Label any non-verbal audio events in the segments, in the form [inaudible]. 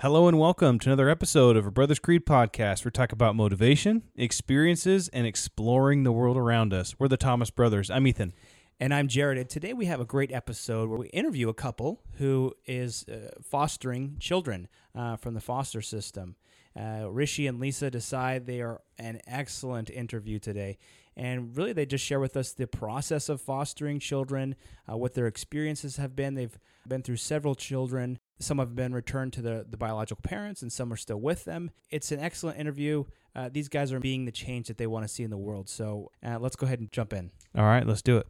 Hello and welcome to another episode of a Brothers Creed podcast. We talk about motivation, experiences, and exploring the world around us. We're the Thomas Brothers. I'm Ethan. And I'm Jared. And today we have a great episode where we interview a couple who is uh, fostering children uh, from the foster system. Uh, Rishi and Lisa Desai they are an excellent interview today. And really, they just share with us the process of fostering children, uh, what their experiences have been. They've been through several children. Some have been returned to the, the biological parents, and some are still with them. It's an excellent interview. Uh, these guys are being the change that they want to see in the world. So uh, let's go ahead and jump in. All right, let's do it.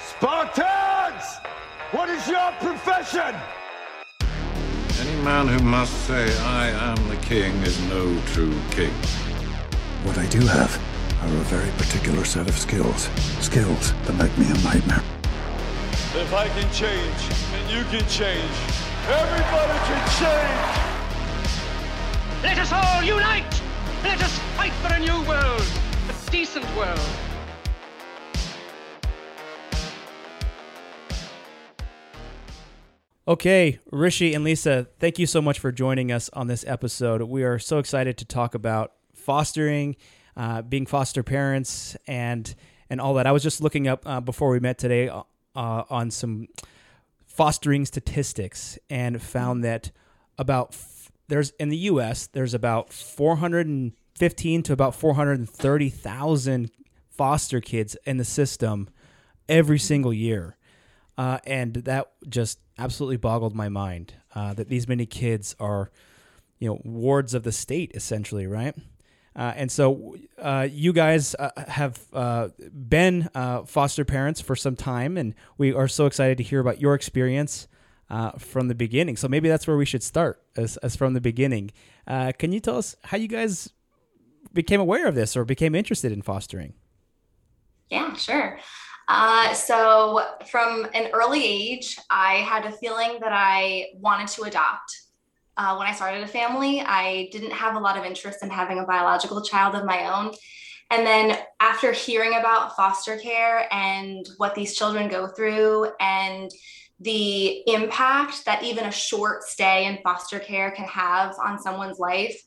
Spartans! What is your profession? Any man who must say, I am the king, is no true king. What I do have are a very particular set of skills. Skills that make me a nightmare. If I can change, then you can change. Everybody can change! Let us all unite! Let us fight for a new world, a decent world. Okay, Rishi and Lisa, thank you so much for joining us on this episode. We are so excited to talk about fostering, uh, being foster parents, and and all that. I was just looking up uh, before we met today uh, on some fostering statistics and found that about f- there's in the U.S. there's about 415 to about 430,000 foster kids in the system every single year. Uh, and that just absolutely boggled my mind uh, that these many kids are, you know, wards of the state essentially, right? Uh, and so uh, you guys uh, have uh, been foster parents for some time, and we are so excited to hear about your experience from the beginning. So maybe that's where we should start, as, as from the beginning. can you tell us how you guys became aware of this or became interested in fostering? Yeah, sure. Uh, so, from an early age, I had a feeling that I wanted to adopt. Uh, when I started a family, I didn't have a lot of interest in having a biological child of my own. And then, after hearing about foster care and what these children go through, and the impact that even a short stay in foster care can have on someone's life,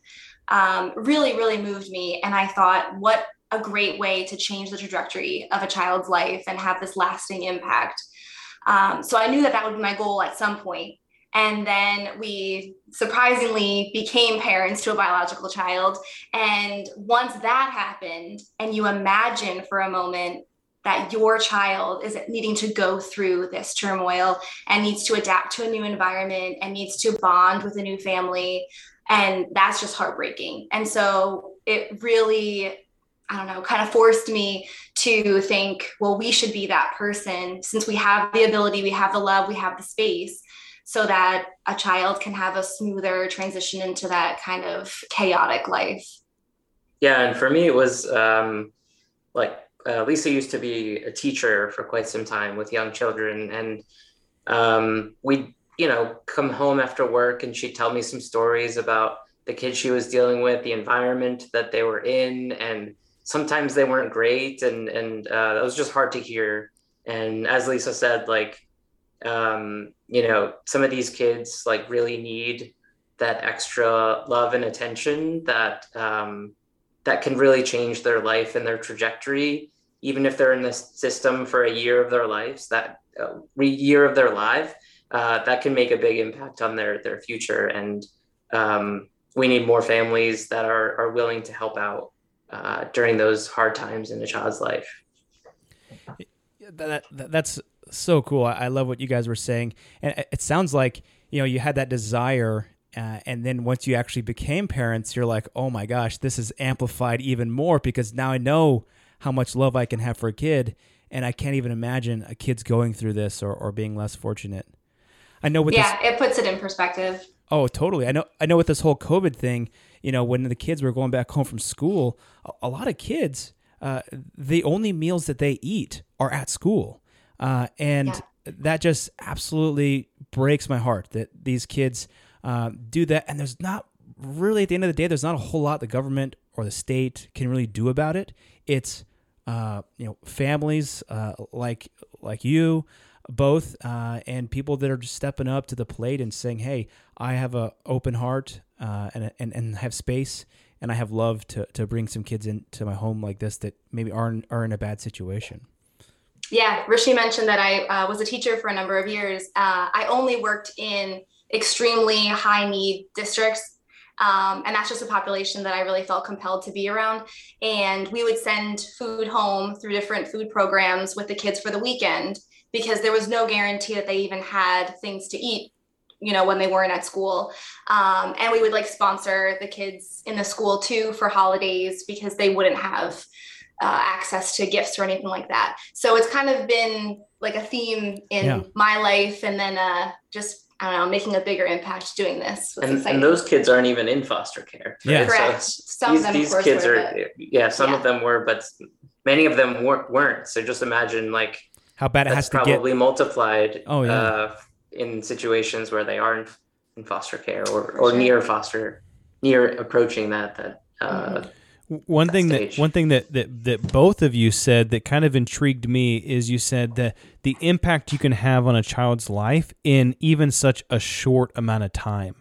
um, really, really moved me. And I thought, what a great way to change the trajectory of a child's life and have this lasting impact. Um, so I knew that that would be my goal at some point. And then we surprisingly became parents to a biological child. And once that happened, and you imagine for a moment that your child is needing to go through this turmoil and needs to adapt to a new environment and needs to bond with a new family. And that's just heartbreaking. And so it really I don't know, kind of forced me to think, well, we should be that person since we have the ability, we have the love, we have the space, so that a child can have a smoother transition into that kind of chaotic life. Yeah, and for me, it was um, like uh, Lisa used to be a teacher for quite some time with young children, and um, we, you know, come home after work, and she'd tell me some stories about the kids she was dealing with, the environment that they were in, and sometimes they weren't great and and uh, that was just hard to hear and as lisa said like um, you know some of these kids like really need that extra love and attention that um, that can really change their life and their trajectory even if they're in this system for a year of their lives that uh, year of their life uh, that can make a big impact on their their future and um, we need more families that are are willing to help out uh, during those hard times in a child's life. That, that, that's so cool. I love what you guys were saying, and it sounds like you know you had that desire, uh, and then once you actually became parents, you're like, oh my gosh, this is amplified even more because now I know how much love I can have for a kid, and I can't even imagine a kid's going through this or, or being less fortunate. I know with yeah, this, it puts it in perspective. Oh, totally. I know. I know with this whole COVID thing, you know, when the kids were going back home from school, a, a lot of kids, uh, the only meals that they eat are at school. Uh, and yeah. that just absolutely breaks my heart that these kids uh, do that. And there's not really, at the end of the day, there's not a whole lot the government or the state can really do about it. It's, uh, you know, families uh, like like you, both uh, and people that are just stepping up to the plate and saying, "Hey, I have an open heart uh, and, and and have space." And I have love to, to bring some kids into my home like this that maybe are in, are in a bad situation. Yeah, Rishi mentioned that I uh, was a teacher for a number of years. Uh, I only worked in extremely high need districts. Um, and that's just a population that I really felt compelled to be around. And we would send food home through different food programs with the kids for the weekend because there was no guarantee that they even had things to eat you know when they weren't at school um, and we would like sponsor the kids in the school too for holidays because they wouldn't have uh, access to gifts or anything like that so it's kind of been like a theme in Yeah. my life and then uh, just i don't know making a bigger impact doing this And, and those kids aren't even in foster care. Yeah. So Correct. it's- Some of these them, these course, kids were, are, but- yeah, some yeah. of them were, but many of them weren't. weren't. So just imagine like How bad it has to get. probably multiplied Oh, yeah. uh, in situations where they are in, in foster care or, or sure. near foster near approaching that that uh, One thing stage. that one thing that, that that both of you said that kind of intrigued me is you said that the impact you can have on a child's life in even such a short amount of time,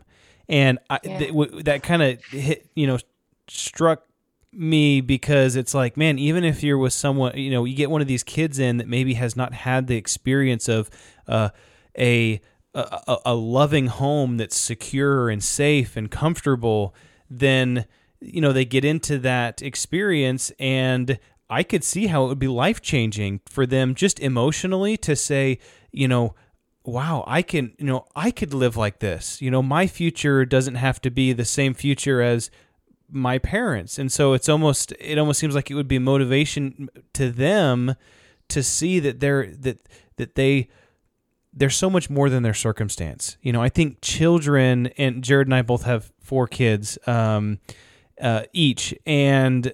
and I, Yeah. th- w- that kind of hit you know struck me because it's like man even if you're with someone you know you get one of these kids in that maybe has not had the experience of uh, a, a a loving home that's secure and safe and comfortable then you know they get into that experience and i could see how it would be life changing for them just emotionally to say you know wow i can you know i could live like this you know my future doesn't have to be the same future as my parents and so it's almost it almost seems like it would be motivation to them to see that they're that that they they're so much more than their circumstance. You know, I think children and Jared and I both have four kids um, uh, each, and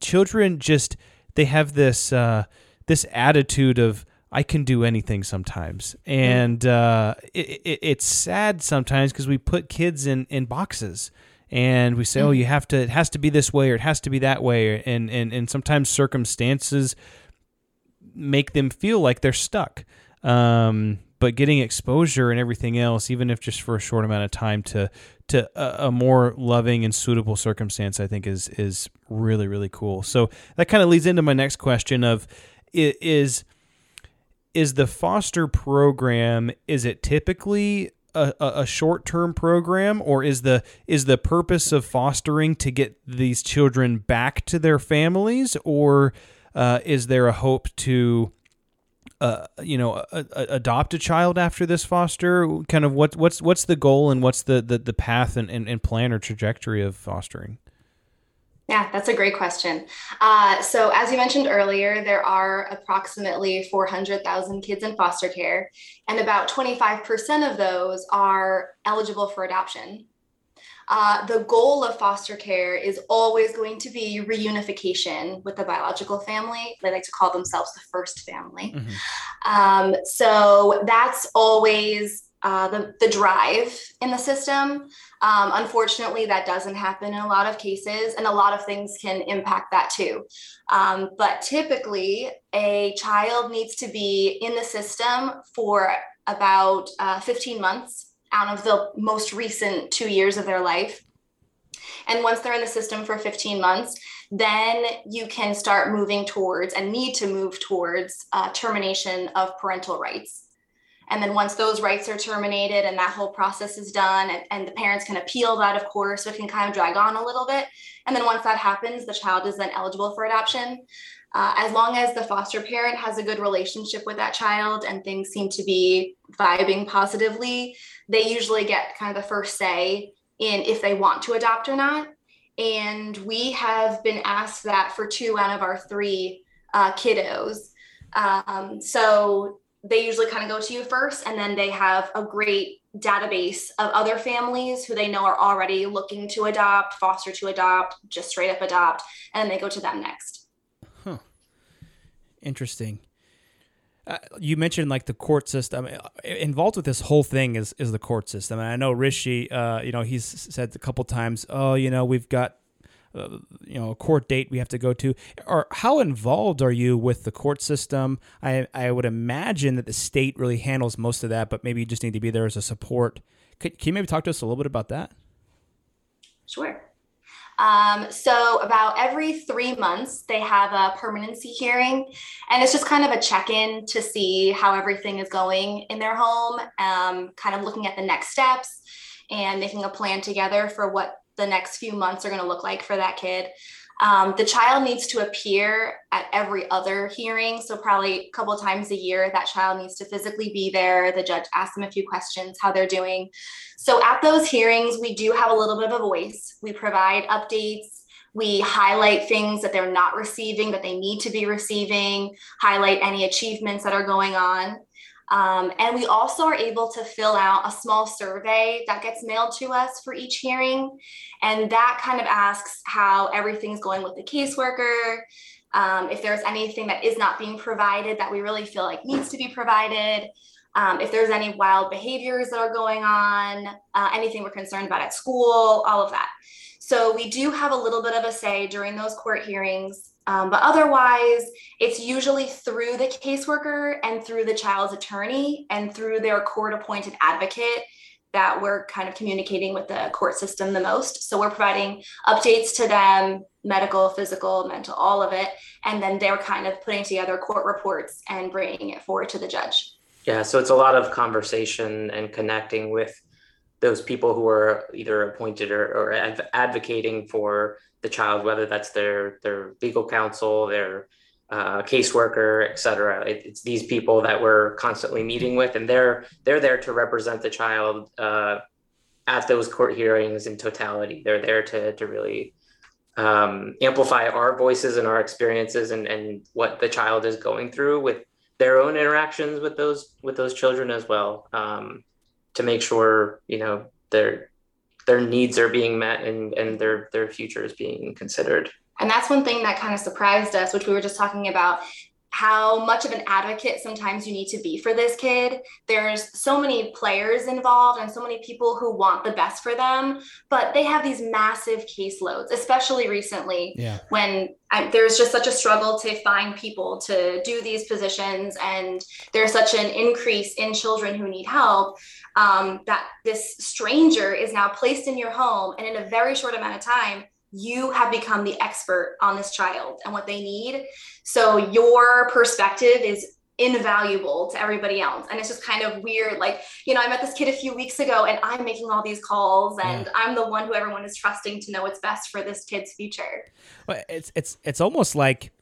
children just they have this uh, this attitude of I can do anything sometimes, and uh, it, it, it's sad sometimes because we put kids in in boxes. And we say, "Oh, you have to. It has to be this way, or it has to be that way." And and and sometimes circumstances make them feel like they're stuck. Um, but getting exposure and everything else, even if just for a short amount of time, to to a, a more loving and suitable circumstance, I think is is really really cool. So that kind of leads into my next question of is is the foster program is it typically a, a a short-term program or is the is the purpose of fostering to get these children back to their families or uh, is there a hope to uh, you know a, a, adopt a child after this foster kind of what what's what's the goal and what's the the, the path and, and, and plan or trajectory of fostering Yeah, that's a great question. Uh, so, as you mentioned earlier, there are approximately 400,000 kids in foster care, and about 25% of those are eligible for adoption. Uh, the goal of foster care is always going to be reunification with the biological family. They like to call themselves the first family. Um, so that's always uh, the, the drive in the system. Um, unfortunately, that doesn't happen in a lot of cases, and a lot of things can impact that too. Um, but typically, a child needs to be in the system for about uh, 15 months out of the most recent two years of their life. And once they're in the system for 15 months, then you can start moving towards and need to move towards uh, termination of parental rights. And then once those rights are terminated and that whole process is done, and, and the parents can appeal that, of course, so it can kind of drag on a little bit. And then once that happens, the child is then eligible for adoption. Uh, as long as the foster parent has a good relationship with that child and things seem to be vibing positively, they usually get kind of the first say in if they want to adopt or not. And we have been asked that for two out of our three uh, kiddos. Um, so they usually kind of go to you first, and then they have a great database of other families who they know are already looking to adopt, foster to adopt, just straight up adopt, and then they go to them next. Interesting. Uh, you mentioned like the court system. Uh, Involved with this whole thing is is the court system. And I know Rishi, uh, you know, he's said a couple times, oh, you know, we've got uh, you know a court date we have to go to. Or how involved are you with the court system? I I would imagine that the state really handles most of that, but maybe you just need to be there as a support. Could, can you maybe talk to us a little bit about that? Sure. Um, so about every three months, they have a permanency hearing, and it's just kind of a check-in to see how everything is going in their home, um, kind of looking at the next steps and making a plan together for what the next few months are going to look like for that kid. Um, the child needs to appear at every other hearing. So, probably a couple times a year, that child needs to physically be there. The judge asks them a few questions, how they're doing. So, at those hearings, we do have a little bit of a voice. We provide updates. We highlight things that they're not receiving, that they need to be receiving, highlight any achievements that are going on. Um, and we also are able to fill out a small survey that gets mailed to us for each hearing. And that kind of asks how everything's going with the caseworker, um, if there's anything that is not being provided that we really feel like needs to be provided, um, if there's any wild behaviors that are going on, uh, anything we're concerned about at school, all of that. So we do have a little bit of a say during those court hearings. Um, but otherwise, it's usually through the caseworker and through the child's attorney and through their court appointed advocate that we're kind of communicating with the court system the most. So we're providing updates to them medical, physical, mental, all of it. And then they're kind of putting together court reports and bringing it forward to the judge. Yeah, so it's a lot of conversation and connecting with those people who are either appointed or, or adv- advocating for the child, whether that's their their legal counsel, their uh, caseworker, et cetera. It, it's these people that we're constantly meeting with, and they're they're there to represent the child uh, at those court hearings in totality. They're there to to really um, amplify our voices and our experiences and and what the child is going through with their own interactions with those with those children as well. Um, to make sure you know their their needs are being met and and their their future is being considered. And that's one thing that kind of surprised us which we were just talking about how much of an advocate sometimes you need to be for this kid. There's so many players involved and so many people who want the best for them, but they have these massive caseloads, especially recently yeah. when I, there's just such a struggle to find people to do these positions and there's such an increase in children who need help um, that this stranger is now placed in your home and in a very short amount of time you have become the expert on this child and what they need so your perspective is invaluable to everybody else and it's just kind of weird like you know i met this kid a few weeks ago and i'm making all these calls and yeah. i'm the one who everyone is trusting to know what's best for this kid's future well, it's it's it's almost like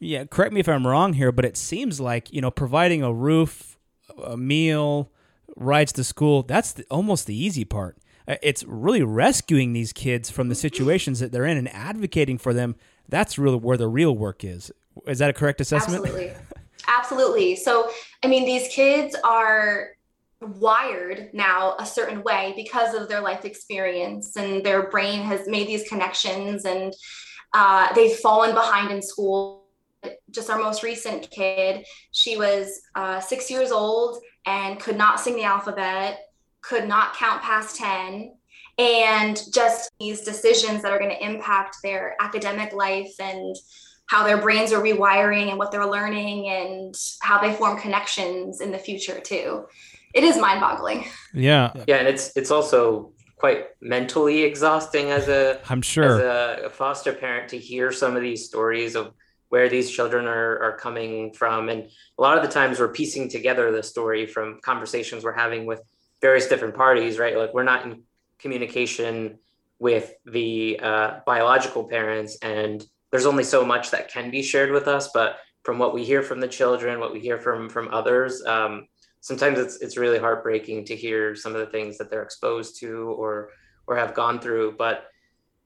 yeah correct me if i'm wrong here but it seems like you know providing a roof a meal rides to school, that's the, almost the easy part. Uh, it's really rescuing these kids from the situations that they're in and advocating for them. That's really where the real work is. Is that a correct assessment? Absolutely. Absolutely. So, I mean, these kids are wired now a certain way because of their life experience and their brain has made these connections and uh, they've fallen behind in school. Just our most recent kid, she was uh, six years old and could not sing the alphabet, could not count past 10, and just these decisions that are going to impact their academic life and how their brains are rewiring and what they're learning and how they form connections in the future too. It is mind-boggling. Yeah. Yeah, and it's it's also quite mentally exhausting as a I'm sure as a foster parent to hear some of these stories of where these children are, are coming from. And a lot of the times we're piecing together the story from conversations we're having with various different parties, right? Like we're not in communication with the uh, biological parents, and there's only so much that can be shared with us. But from what we hear from the children, what we hear from from others, um, sometimes it's it's really heartbreaking to hear some of the things that they're exposed to or or have gone through. But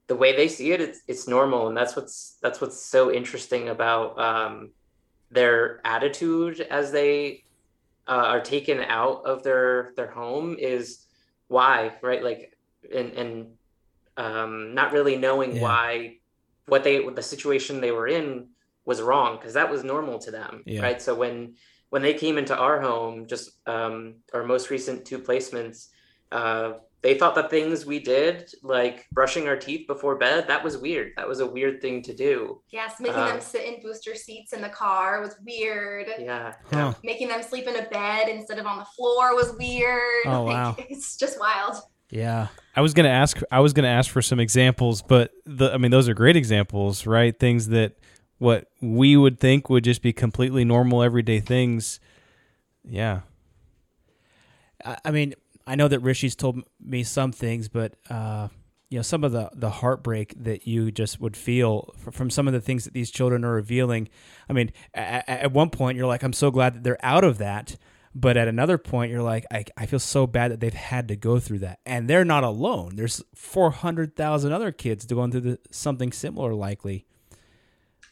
the way they see it, it's it's normal, and that's what's that's what's so interesting about um, their attitude as they uh, are taken out of their their home is why right like and and um, not really knowing yeah. why what they the situation they were in was wrong because that was normal to them yeah. right so when when they came into our home just um, our most recent two placements uh, they thought that things we did, like brushing our teeth before bed, that was weird. That was a weird thing to do. Yes, making Um, them sit in booster seats in the car was weird. Yeah. Huh. Making them sleep in a bed instead of on the floor was weird. Oh, Like, wow. [laughs] It's just wild. Yeah. I was gonna ask. I was gonna ask for some examples, but the. I mean, those are great examples, right? Things that what we would think would just be completely normal, everyday things. Yeah. I I mean, I know that Rishi's told me some things, but uh, you know, some of the the heartbreak that you just would feel from some of the things that these children are revealing. I mean, at, at one point you're like, I'm so glad that they're out of that, but at another point you're like, I, I feel so bad that they've had to go through that, and they're not alone. There's four hundred thousand other kids going through the, something similar, likely.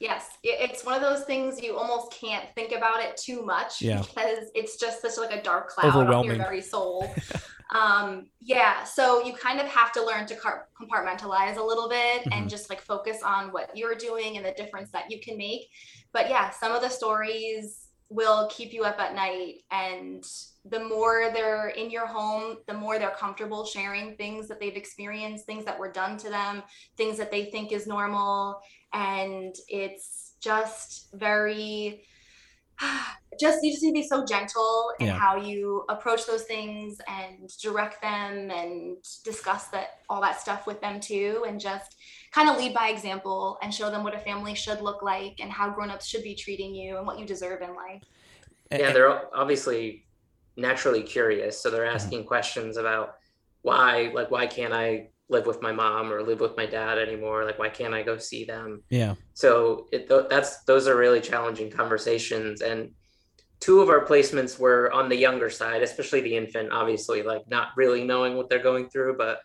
Yes, it's one of those things you almost can't think about it too much Yeah. because it's just such like a dark cloud on your very soul. [laughs] um, yeah, so you kind of have to learn to compartmentalize a little bit Mhm. and just like focus on what you're doing and the difference that you can make. But yeah, some of the stories will keep you up at night and the more they're in your home the more they're comfortable sharing things that they've experienced things that were done to them things that they think is normal and it's just very [sighs] just you just need to be so gentle in Yeah. how you approach those things and direct them and discuss that all that stuff with them too and just kind of lead by example and show them what a family should look like and how grown-ups should be treating you and what you deserve in life Yeah, they're obviously naturally curious, so they're asking questions about why, like, why can't I live with my mom or live with my dad anymore? Like, why can't I go see them? Yeah. So it th- that's those are really challenging conversations, and two of our placements were on the younger side, especially the infant, obviously, like not really knowing what they're going through, but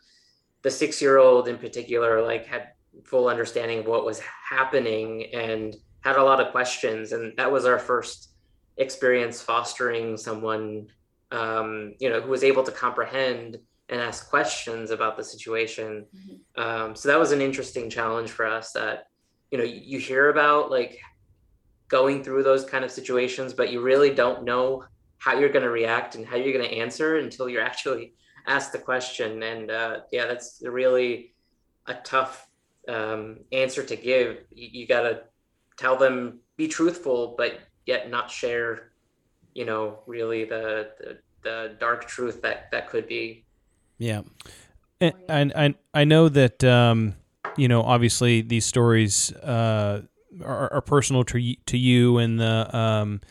the six-year-old in particular, like had full understanding of what was happening and had a lot of questions, and that was our first experience fostering someone um, you know who was able to comprehend and ask questions about the situation. Um, so that was an interesting challenge for us that you know you hear about like going through those kind of situations but you really don't know how you're going to react and how you're going to answer until you're [laughs] actually asked the question. And uh, yeah that's really a tough um, answer to give. You, you got to tell them be truthful but yet not share you know really the the, the dark truth that that could be Yeah. And and I I know that um, you know obviously these stories uh, are, are personal to to you and the um,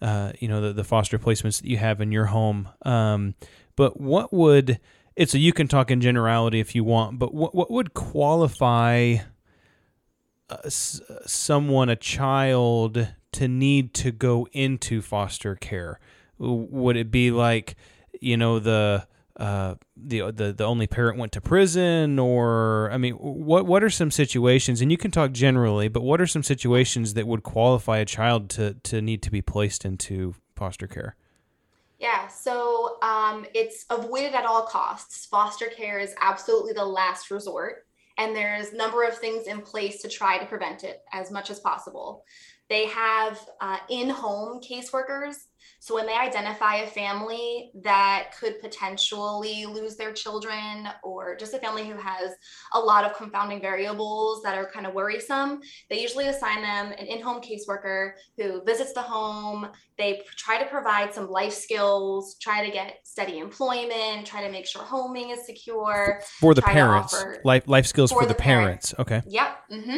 uh, you know the, the foster placements that you have in your home. Um, but what would it's a you can talk in generality if you want, but what what would qualify uh, someone a child to need to go into foster care? Would it be like you know the uh, the the the only parent went to prison, or I mean, what what are some situations? And you can talk generally, but what are some situations that would qualify a child to to need to be placed into foster care? Yeah, so um, it's avoided at all costs. Foster care is absolutely the last resort, and there's a number of things in place to try to prevent it as much as possible. They have uh, in-home caseworkers, so when they identify a family that could potentially lose their children, or just a family who has a lot of confounding variables that are kind of worrisome, they usually assign them an in-home caseworker who visits the home, they try to provide some life skills, try to get steady employment, try to make sure homing is secure. For the parents, life life skills for, for the, the parents. Okay. Yep. hmm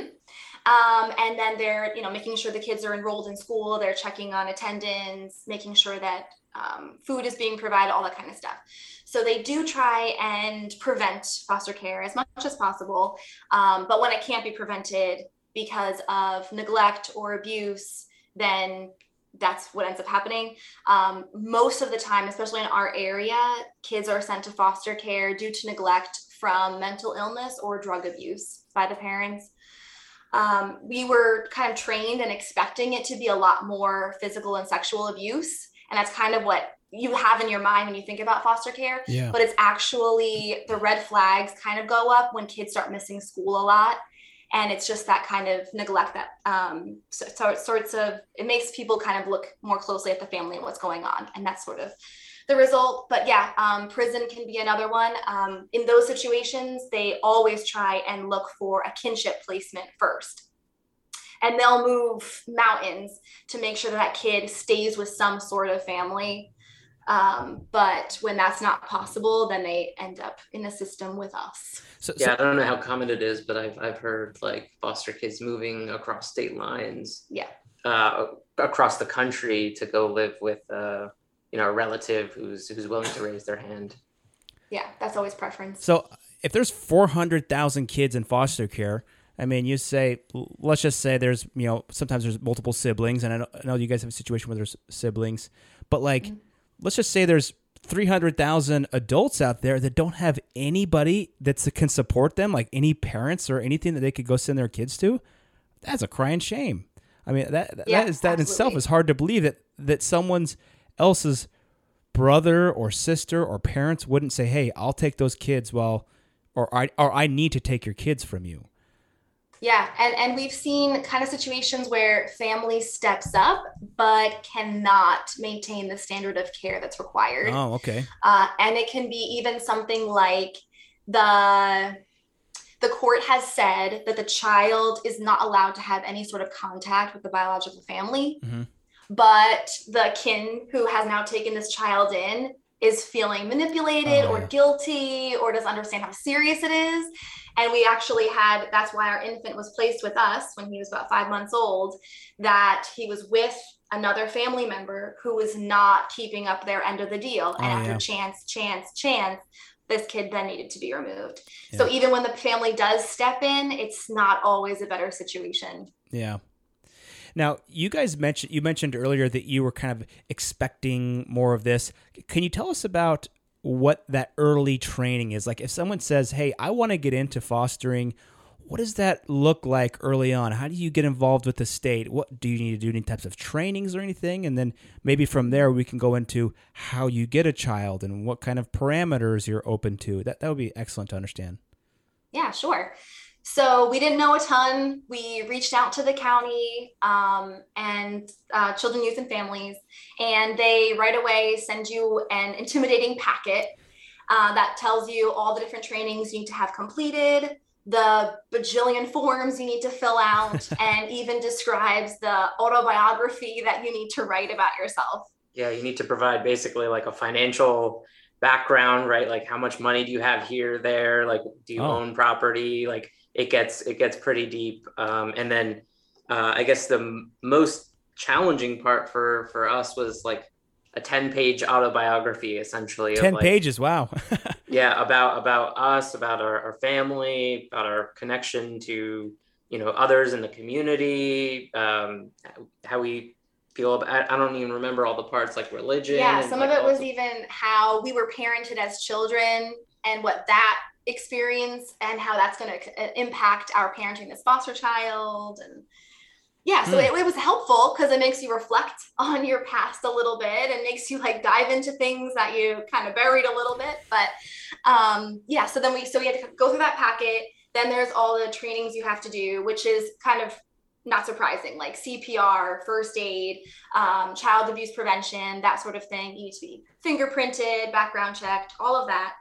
Um, and then they're, you know, making sure the kids are enrolled in school. They're checking on attendance, making sure that um, food is being provided, all that kind of stuff. So they do try and prevent foster care as much as possible. Um, but when it can't be prevented because of neglect or abuse, then that's what ends up happening. Um, most of the time, especially in our area, kids are sent to foster care due to neglect from mental illness or drug abuse by the parents. Um, we were kind of trained and expecting it to be a lot more physical and sexual abuse. And that's kind of what you have in your mind when you think about foster care. Yeah. But it's actually the red flags kind of go up when kids start missing school a lot. And it's just that kind of neglect that um, so, so it sorts of it makes people kind of look more closely at the family and what's going on, and that's sort of the result. But yeah, um, prison can be another one. Um, in those situations, they always try and look for a kinship placement first. And they'll move mountains to make sure that that kid stays with some sort of family. Um, but when that's not possible, then they end up in the system with us. So, yeah, so, I don't know how common it is, but I've I've heard like foster kids moving across state lines. Yeah. Uh, across the country to go live with uh, you know a relative who's who's willing to raise their hand. Yeah, that's always preference. So if there's four hundred thousand kids in foster care, I mean, you say, let's just say there's, you know, sometimes there's multiple siblings, and I know, I know you guys have a situation where there's siblings, but like, mm-hmm. let's just say there's 300,000 adults out there that don't have anybody that can support them, like any parents or anything that they could go send their kids to. That's a crying shame. I mean, that yeah, that is that absolutely. in itself is hard to believe that that someone's else's brother or sister or parents wouldn't say, "Hey, I'll take those kids," well, or I or I need to take your kids from you. Yeah, and and we've seen kind of situations where family steps up but cannot maintain the standard of care that's required. Oh, okay. Uh, and it can be even something like the the court has said that the child is not allowed to have any sort of contact with the biological family. Mm-hmm. But the kin who has now taken this child in is feeling manipulated oh, or uh-huh. guilty or doesn't understand how serious it is. And we actually had, that's why our infant was placed with us when he was about five months old, that he was with another family member who was not keeping up their end of the deal. And oh, after yeah. chance, chance, chance, this kid then needed to be removed. Yeah. So even when the family does step in, it's not always a better situation. Yeah. Now, you guys mentioned you mentioned earlier that you were kind of expecting more of this. Can you tell us about what that early training is. Like if someone says, "Hey, I want to get into fostering," what does that look like early on? How do you get involved with the state? What do you need to do? Any types of trainings or anything? And then maybe from there we can go into how you get a child and what kind of parameters you're open to. That that would be excellent to understand. Yeah, sure. So we didn't know a ton. We reached out to the county um, and uh, children, youth, and families, and they right away send you an intimidating packet uh, that tells you all the different trainings you need to have completed, the bajillion forms you need to fill out, [laughs] and even describes the autobiography that you need to write about yourself. Yeah, you need to provide basically like a financial background, right? Like how much money do you have here, there? Like, do you oh. own property? Like, it gets it gets pretty deep. Um, and then uh, I guess the m- most challenging part for for us was like a 10 page autobiography essentially 10 like, pages wow [laughs] yeah about about us about our, our family about our connection to you know others in the community um, how we feel about i don't even remember all the parts like religion yeah some like of it was even how we were parented as children and what that experience and how that's going to uh, impact our parenting this foster child and yeah so mm. it, it, was helpful because it makes you reflect [laughs] on your past a little bit and makes you like dive into things that you kind of buried a little bit but um yeah so then we so we had to go through that packet. Then there's all the trainings you have to do which is kind of not surprising like cpr first aid um, child abuse prevention that sort of thing. You need to be fingerprinted background checked all of that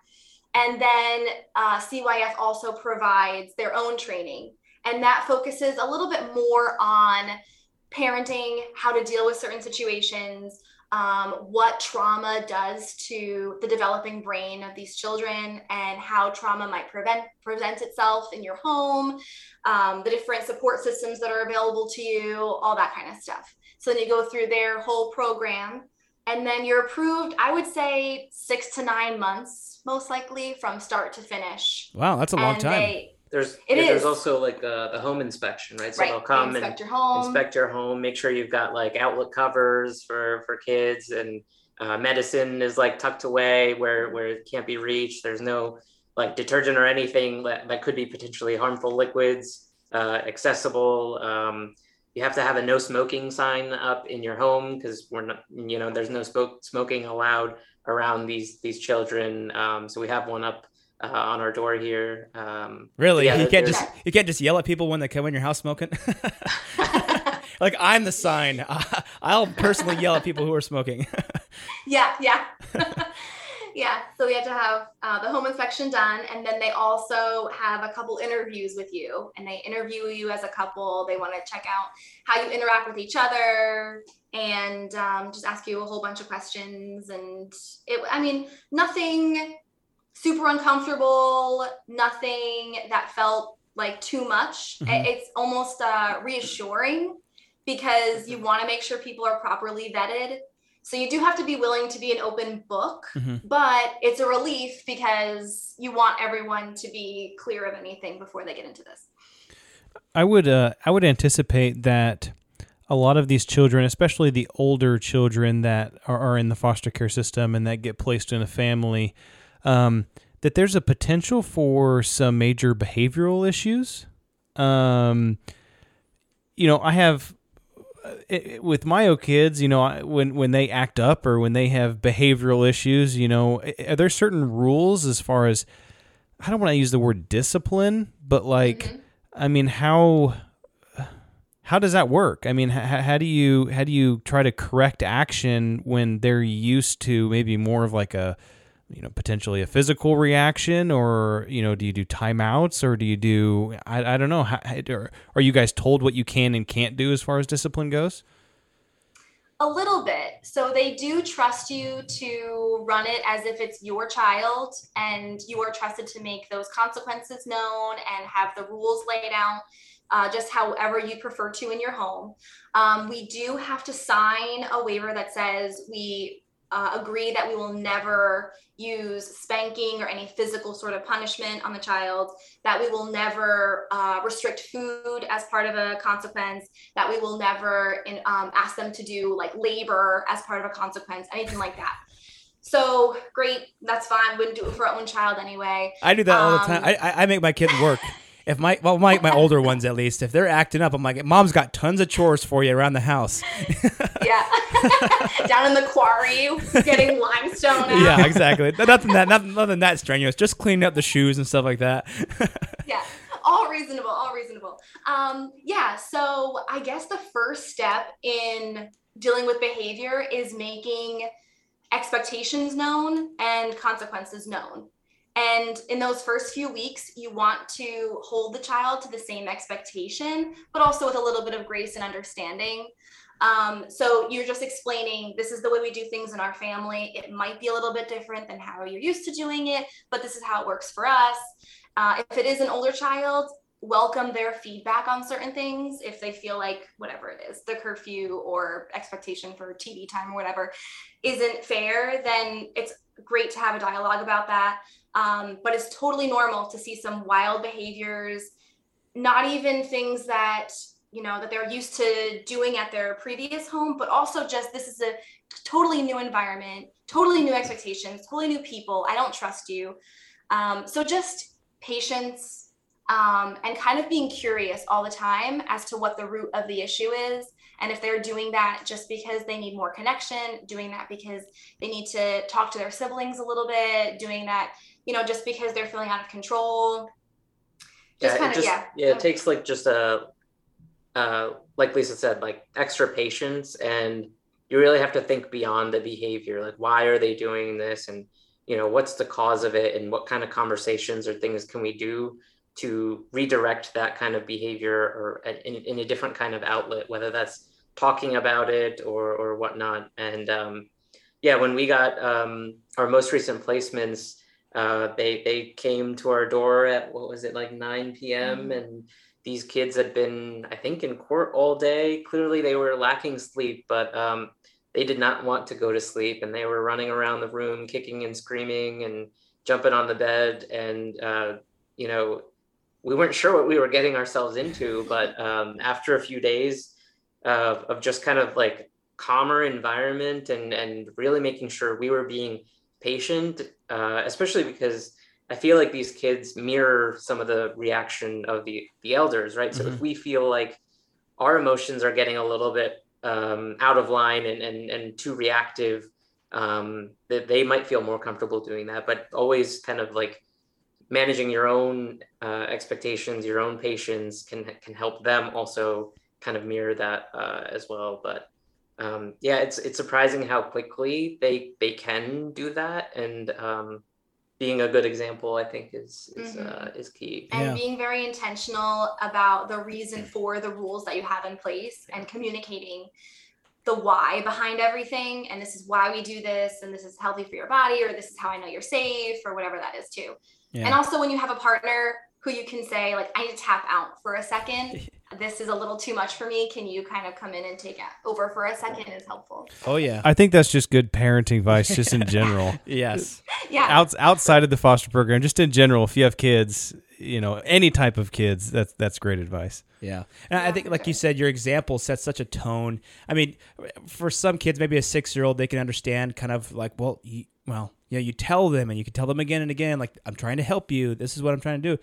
and then uh, CYF also provides their own training, and that focuses a little bit more on parenting, how to deal with certain situations, um, what trauma does to the developing brain of these children, and how trauma might prevent present itself in your home, um, the different support systems that are available to you, all that kind of stuff. So then you go through their whole program, and then you're approved. I would say six to nine months most likely from start to finish. Wow, that's a long and time. They, there's it yeah, there's also like uh, the home inspection, right? So right. they'll come inspect and your home. inspect your home, make sure you've got like outlet covers for for kids, and uh, medicine is like tucked away where where it can't be reached. There's no like detergent or anything that, that could be potentially harmful liquids uh, accessible. Um, you have to have a no smoking sign up in your home because we're not, you know, there's no smoke, smoking allowed around these these children. Um, so we have one up uh, on our door here. Um, really, yeah, you can't just you can't just yell at people when they come in your house smoking. [laughs] like I'm the sign. [laughs] I'll personally yell at people who are smoking. [laughs] yeah, yeah. yeah. So we had to have uh, the home inspection done, and then they also have a couple interviews with you, and they interview you as a couple. They want to check out how you interact with each other, and um, just ask you a whole bunch of questions. And it, I mean, nothing super uncomfortable, nothing that felt like too much. Mhm. It's almost uh, reassuring because you want to make sure people are properly vetted. So you do have to be willing to be an open book, Mhm. but it's a relief because you want everyone to be clear of anything before they get into this. I would uh, I would anticipate that a lot of these children, especially the older children that are, are in the foster care system and that get placed in a family, um, that there's a potential for some major behavioral issues. Um, you know, I have uh, it, with my own kids, you know, I- when when they act up or when they have behavioral issues, you know, are there certain rules as far as I don't want to use the word discipline, but like, I mean, how how does that work? I mean, h- how do you how do you try to correct action when they're used to maybe more of like a you know potentially a physical reaction or you know do you do timeouts or do you do I, I don't know how, are you guys told what you can and can't do as far as discipline goes A little bit. So they do trust you to run it as if it's your child, and you are trusted to make those consequences known and have the rules laid out. Uh, just however you prefer to in your home. Um, we do have to sign a waiver that says we uh, agree that we will never use spanking or any physical sort of punishment on the child, that we will never uh, restrict food as part of a consequence, that we will never in, um, ask them to do like labor as part of a consequence, anything like that. So great, that's fine. Wouldn't do it for our own child anyway. I do that all the time. Um, I, I I make my kids work. [laughs] If my well my my older ones at least, if they're acting up, I'm like, mom's got tons of chores for you around the house. [laughs] Yeah, [laughs] down in the quarry, getting limestone. Out. yeah, exactly. Nothing that nothing, nothing that strenuous. Just cleaning up the shoes and stuff like that. [laughs] yeah all reasonable all reasonable um yeah so i guess the first step in dealing with behavior is making expectations known and consequences known and in those first few weeks you want to hold the child to the same expectation but also with a little bit of grace and understanding um, so you're just explaining this is the way we do things in our family it might be a little bit different than how you're used to doing it but this is how it works for us uh, if it is an older child, welcome their feedback on certain things. If they feel like whatever it is, the curfew or expectation for TV time or whatever isn't fair, then it's great to have a dialogue about that. Um, but it's totally normal to see some wild behaviors, not even things that you know that they're used to doing at their previous home, but also just this is a totally new environment, totally new expectations, totally new people. I don't trust you. Um, so just patience um, and kind of being curious all the time as to what the root of the issue is. And if they're doing that just because they need more connection, doing that because they need to talk to their siblings a little bit, doing that, you know, just because they're feeling out of control. Just yeah, kind of, just, yeah. it takes like just a, uh, like Lisa said, like extra patience, and you really have to think beyond the behavior. Like, why are they doing this, and you know, what's the cause of it, and what kind of conversations or things can we do to redirect that kind of behavior or in, in a different kind of outlet, whether that's talking about it or or whatnot. And um, yeah, when we got um, our most recent placements, uh, they they came to our door at what was it like 9 p.m. Mhm. and these kids had been I think in court all day. Clearly they were lacking sleep, but um, they did not want to go to sleep and they were running around the room kicking and screaming and jumping on the bed and uh, you know we weren't sure what we were getting ourselves into [laughs] but um, after a few days of, of just kind of like calmer environment and and really making sure we were being patient uh, especially because i feel like these kids mirror some of the reaction of the the elders right? So Mhm. if we feel like our emotions are getting a little bit um, out of line and, and and too reactive um, that they might feel more comfortable doing that. But always kind of like managing your own uh, expectations your own patience can can help them also kind of mirror that uh, as well. But um, yeah, it's it's surprising how quickly they they can do that, and um, being a good example, I think, is is Mhm. uh, is key. and Yeah. being very intentional about the reason for the rules that you have in place and communicating the why behind everything and this is why we do this and this is healthy for your body or this is how i know you're safe or whatever that is too Yeah. and also when you have a partner who you can say like i need to tap out for a second [laughs] this is a little too much for me can you kind of come in and take it over for a second is helpful Oh yeah. I think that's just good parenting advice, just in [laughs] general. yes. yeah Outs outside of the foster program, just in general, if you have kids, you know, any type of kids, that's that's great advice. Yeah. And I think, like you said, your example sets such a tone. I mean, for some kids, maybe a six year old, they can understand kind of like, well, you, well, yeah, you tell them and you can tell them again and again, like, I'm trying to help you. This is what I'm trying to do.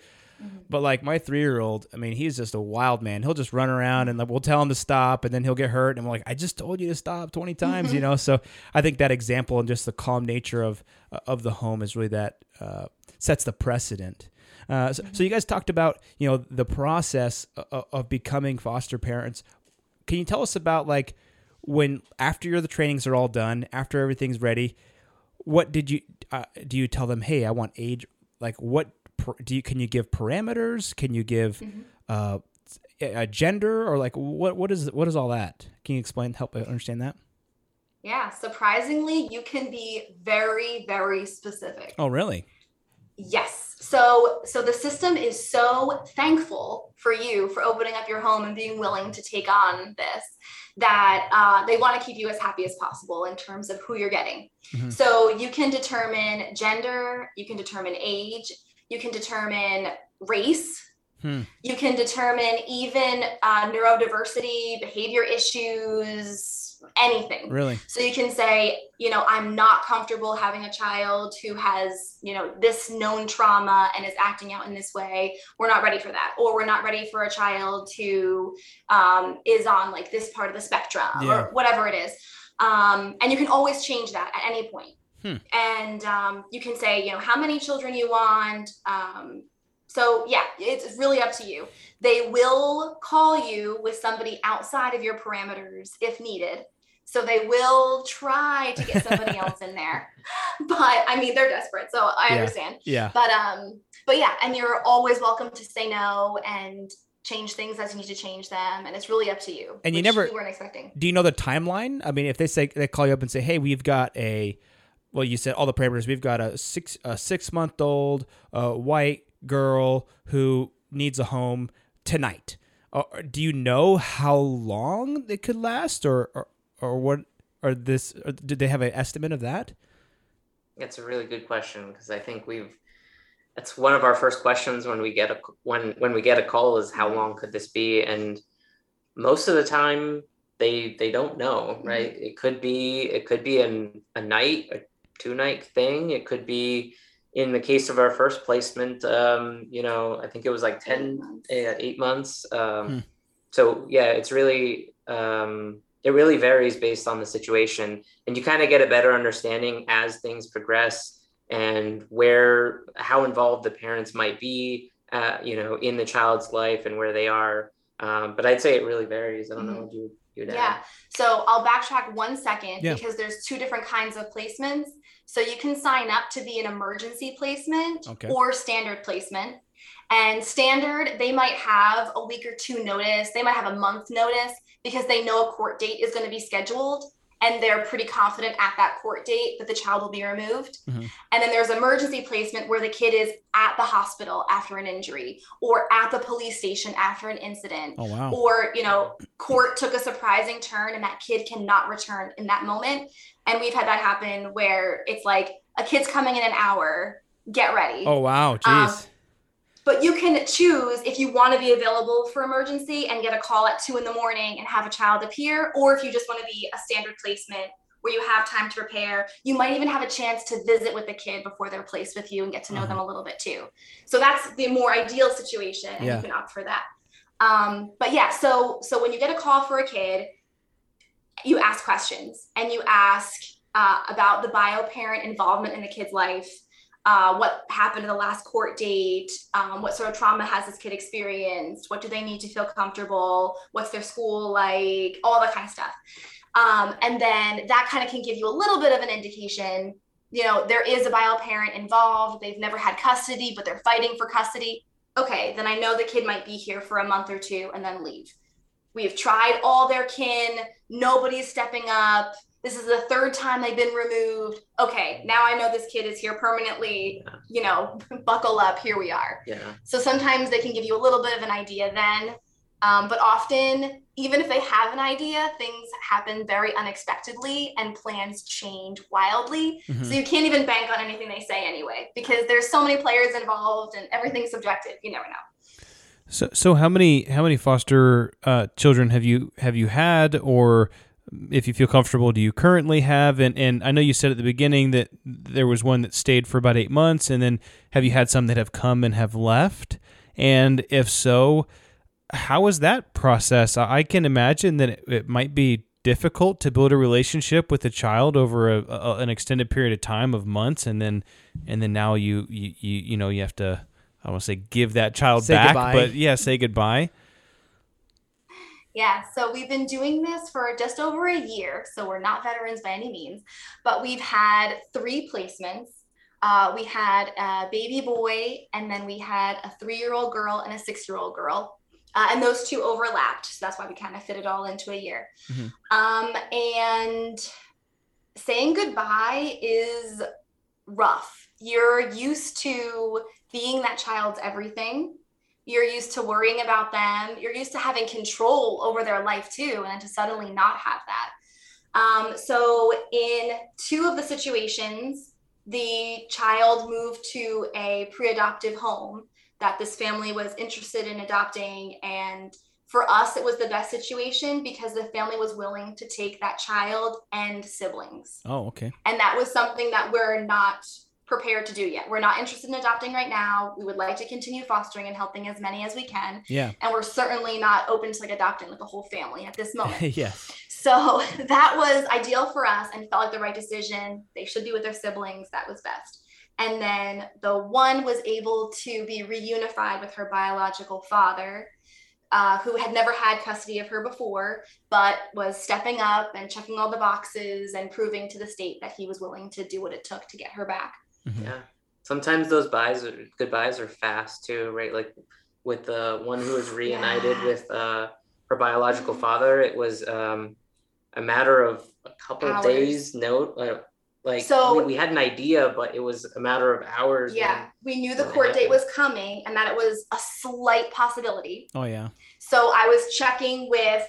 But like my three year old, I mean, he's just a wild man. He'll just run around and like, we'll tell him to stop and then he'll get hurt. And we're like, I just told you to stop 20 times, you know? [laughs] So I think that example and just the calm nature of, of the home is really that uh, sets the precedent. Uh, so, so you guys talked about you know the process of, of becoming foster parents. Can you tell us about like when after your the trainings are all done, after everything's ready, what did you uh, do? You tell them, hey, I want age. Like what do you? Can you give parameters? Can you give uh, a gender or like what? What is what is all that? Can you explain? Help me understand that. yeah surprisingly you can be very very specific Oh, really? Yes. So so the system is so thankful for you for opening up your home and being willing to take on this that uh, they want to keep you as happy as possible in terms of who you're getting. Mhm. So you can determine gender, you can determine age, you can determine race. Hmm. You can determine even uh, neurodiversity, behavior issues, anything. Really? So you can say, you know, I'm not comfortable having a child who has, you know, this known trauma and is acting out in this way. We're not ready for that. Or we're not ready for a child who um, is on like this part of the spectrum Yeah. or whatever it is. Um, and you can always change that at any point. Hmm. And um, you can say, you know, how many children you want. Um, so yeah, it's really up to you. They will call you with somebody outside of your parameters if needed. So they will try to get somebody [laughs] else in there. But I mean, they're desperate, so I Yeah. understand. Yeah. But um, but yeah, and you're always welcome to say no and change things as you need to change them, and it's really up to you. And you never- we weren't expecting. do you know the timeline? I mean, if they say they call you up and say, "Hey, we've got a," well, you said all the parameters. We've got a six a six month old uh, white girl who needs a home tonight. Uh, do you know how long it could last, or or, or what? Or this? Or did they have an estimate of that? That's a really good question because I think we've that's one of our first questions when we get a when when we get a call is how long could this be and most of the time they they don't know right it could be it could be an, a night a two night thing. It could be in the case of our first placement um you know i think it was like 10 months. uh, eight months um Hmm. so yeah it's really um it really varies based on the situation. And you kind of get a better understanding as things progress and where how involved the parents might be uh, you know in the child's life and where they are. Um, but i'd say it really varies. I don't know what you you'd Mm-hmm. Yeah. So I'll backtrack one second Yeah. because there's two different kinds of placements. So you can sign up to be an emergency placement Okay. or standard placement. And standard, they might have a week or two notice. They might have a month notice because they know a court date is going to be scheduled and they're pretty confident at that court date that the child will be removed. Mhm. And then there's emergency placement where the kid is at the hospital after an injury or at the police station after an incident Oh wow. or you know court took a surprising turn and that kid cannot return in that moment and we've had that happen where it's like a kid's coming in an hour get ready Oh wow. Um, Jeez. But you can choose if you want to be available for emergency and get a call at two in the morning and have a child appear or if you just want to be a standard placement where you have time to prepare. You might even have a chance to visit with the kid before they're placed with you and get to know them a little bit too. So that's the more ideal situation and Yeah. you can opt for that. Um, but yeah so so when you get a call for a kid you ask questions and you ask uh, about the bio parent involvement in the kid's life uh, what happened to the last court date, um, what sort of trauma has this kid experienced, what do they need to feel comfortable, what's their school like, all that kind of stuff. Um, and then that kind of can give you a little bit of an indication. You know, there is a bio parent involved. They've never had custody, but they're fighting for custody. Okay, then I know the kid might be here for a month or two and then leave. We've tried all their kin. Nobody's stepping up. This is the third time they've been removed. Okay, now I know this kid is here permanently. Yeah. You know, [laughs] buckle up. Here we are. Yeah. So sometimes they can give you a little bit of an idea then. Um, but often, even if they have an idea, things happen very unexpectedly and plans change wildly. Mhm. So you can't even bank on anything they say anyway, because there's so many players involved and everything's subjective. You never know. So, so how many how many foster uh, children have you have you had, or if you feel comfortable, do you currently have? And and I know you said at the beginning that there was one that stayed for about eight months, and then have you had some that have come and have left? And if so, how is that process? I can imagine that it, it might be difficult to build a relationship with a child over a, a, an extended period of time of months, and then and then now you you you, you know you have to. I want to say give that child Say back, goodbye. but yeah, say goodbye. Yeah, so we've been doing this for just over a year, so we're not veterans by any means, but we've had three placements. Uh, we had a baby boy, and then we had a three year old girl and a six year old girl. Uh, and those two overlapped. So that's why we kind of fit it all into a year. Mhm. Um, and saying goodbye is rough. You're used to being that child's everything you're used to worrying about them. You're used to having control over their life too and then to suddenly not have that. Um, so in two of the situations the child moved to a pre-adoptive home that this family was interested in adopting and for us it was the best situation because the family was willing to take that child and siblings. Oh, okay. and that was something that we're not prepared to do yet. We're not interested in adopting right now. We would like to continue fostering and helping as many as we can. Yeah. And we're certainly not open to like adopting like a whole family at this moment. [laughs] yes. so [laughs] that was ideal for us and felt like the right decision. They should be with their siblings. That was best. And then the one was able to be reunified with her biological father, uh, who had never had custody of her before, but was stepping up and checking all the boxes and proving to the state that he was willing to do what it took to get her back. Mhm. Yeah. Sometimes those buys are goodbyes are fast too, right? Like with the one who was reunited Yeah. with uh, her biological father, it was um, a matter of a couple Hours. days. Note, uh, like So- we, we had an idea, but it was a matter of hours. Yeah, we knew the court date was coming and that it was a slight possibility. Oh yeah. So I was checking with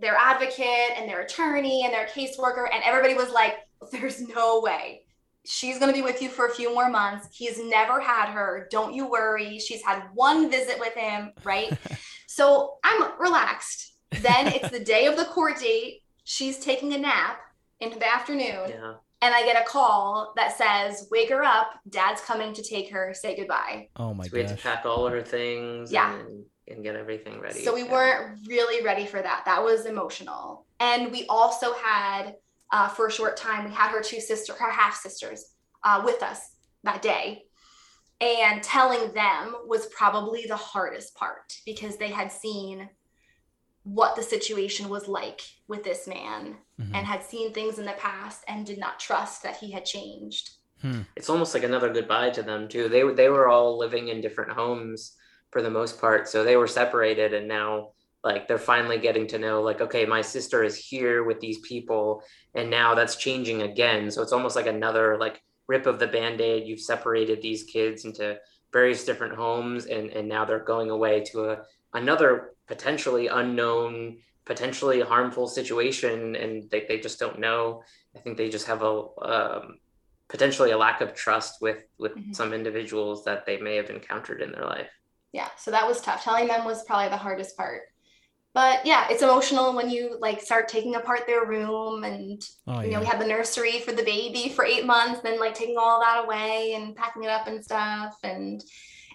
their advocate and their attorney and their caseworker, and everybody was like, there's no way. She's going to be with you for a few more months. He's never had her. Don't you worry. She's had one visit with him, right? [laughs] so I'm relaxed. Then it's the day of the court date. She's taking a nap in the afternoon, Yeah. and I get a call that says, Wake her up. Dad's coming to take her. Say goodbye. Oh my So we had to pack all of her things Yeah. and, and get everything ready. So we Yeah. weren't really ready for that. That was emotional. And we also had, uh, for a short time, we had her two sister, her half sisters, uh, with us that day. And telling them was probably the hardest part because they had seen what the situation was like with this man Mhm. and had seen things in the past and did not trust that he had changed. it's almost like another goodbye to them too. They they were all living in different homes for the most part, so they were separated, and now like they're finally getting to know like okay, my sister is here with these people, and now that's changing again. So it's almost like another like rip of the band-aid. You've separated these kids into various different homes, and and now they're going away to a another potentially unknown potentially harmful situation and they, they just don't know i think they just have a um, potentially a lack of trust with with Mhm. some individuals that they may have encountered in their life yeah so that was tough telling them was probably the hardest part but yeah it's emotional when you like start taking apart their room and Oh you know we had the nursery for the baby for eight months then like taking all that away and packing it up and stuff. And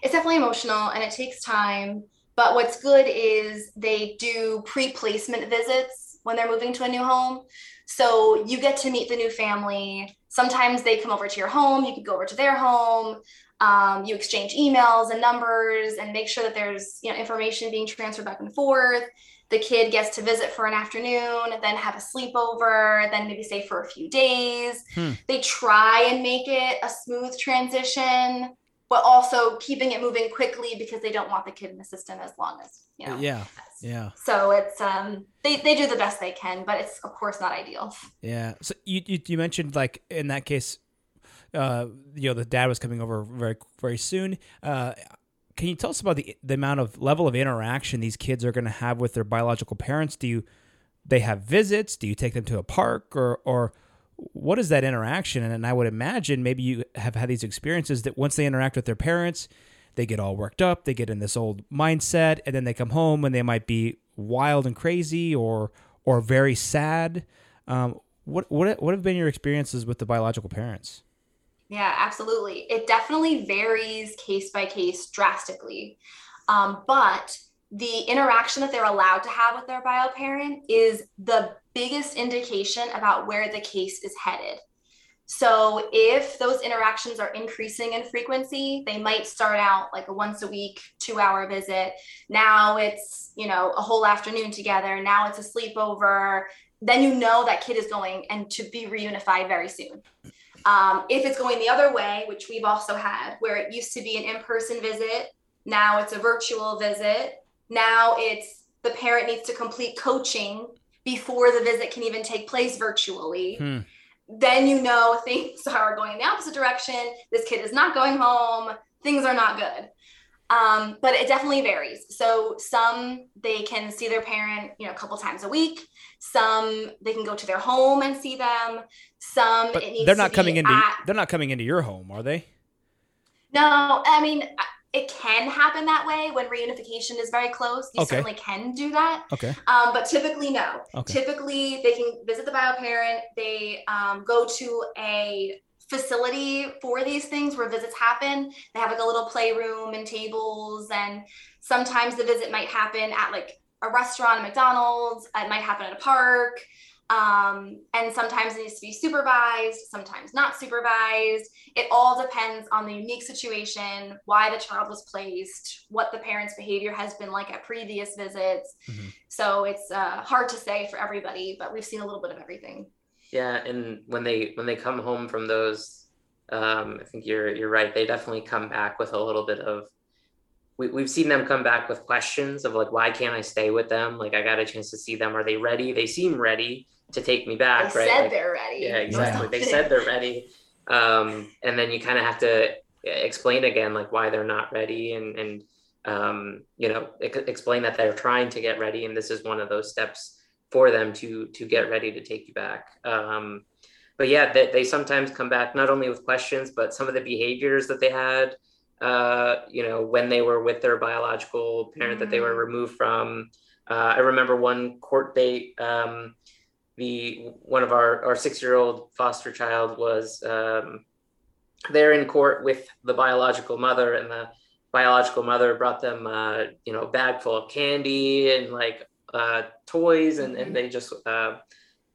it's definitely emotional and it takes time. But what's good is they do pre-placement visits when they're moving to a new home. So you get to meet the new family. Sometimes they come over to your home. You can go over to their home um, you exchange emails and numbers and make sure that there's you know information being transferred back and forth the kid gets to visit for an afternoon, then have a sleepover, then maybe stay for a few days. Hmm. They try and make it a smooth transition, but also keeping it moving quickly because they don't want the kid in the system as long as, you know. Yeah. Yeah. So it's um they, they do the best they can, but it's of course not ideal. Yeah. So you, you you mentioned like in that case, uh, you know, the dad was coming over very very soon. Uh, can you tell us about the the amount of level of interaction these kids are going to have with their biological parents? Do you they have visits? Do you take them to a park or or what is that interaction? And I would imagine maybe you have had these experiences that once they interact with their parents, they get all worked up, they get in this old mindset, and then they come home and they might be wild and crazy or or very sad. Um, what what what have been your experiences with the biological parents? Yeah, absolutely. It definitely varies case by case drastically. Um, but the interaction that they're allowed to have with their bio parent is the biggest indication about where the case is headed. So if those interactions are increasing in frequency, they might start out like a once a week, two hour visit. Now it's, you know, a whole afternoon together. Now it's a sleepover. Then you know that kid is going and to be reunified very soon. Um, if it's going the other way, which we've also had, where it used to be an in person visit, now it's a virtual visit. Now it's the parent needs to complete coaching before the visit can even take place virtually. Hmm. Then you know [laughs] things are going in the opposite direction. This kid is not going home. Things are not good. Um, but it definitely varies. So some they can see their parent, you know, a couple times a week. Some they can go to their home and see them. Some But it needs they're not coming into at- they're not coming into your home, are they? no, I mean it can happen that way when reunification is very close. You Okay. certainly can do that. Okay. Um, but typically, no. Okay. Typically, they can visit the bio parent. They um, go to a facility for these things where visits happen. They have like a little playroom and tables, and sometimes the visit might happen at like a restaurant, a McDonald's. It might happen at a park. Um, and sometimes it needs to be supervised, sometimes not supervised. It all depends on the unique situation, why the child was placed, what the parent's behavior has been like at previous visits. So it's uh, hard to say for everybody, but we've seen a little bit of everything. Yeah, and when they when they come home from those, um, I think you're you're right. They definitely come back with a little bit of. We we've seen them come back with questions of like, why can't I stay with them? Like, I got a chance to see them. Are they ready? They seem ready to take me back, They right? said Like, they're ready. yeah, exactly. They said they're ready, um, and then you kind of have to explain again like why they're not ready, and and um, you know explain that they're trying to get ready, and this is one of those steps for them to to get ready to take you back. Um, but yeah, they, they sometimes come back not only with questions, but some of the behaviors that they had, uh, you know, when they were with their biological parent that they were Mm. removed from. Uh, I remember one court date. Um, the one of our our six year old foster child was um, there in court with the biological mother, and the biological mother brought them, uh, you know, a bag full of candy and like uh, toys, and, and they just uh,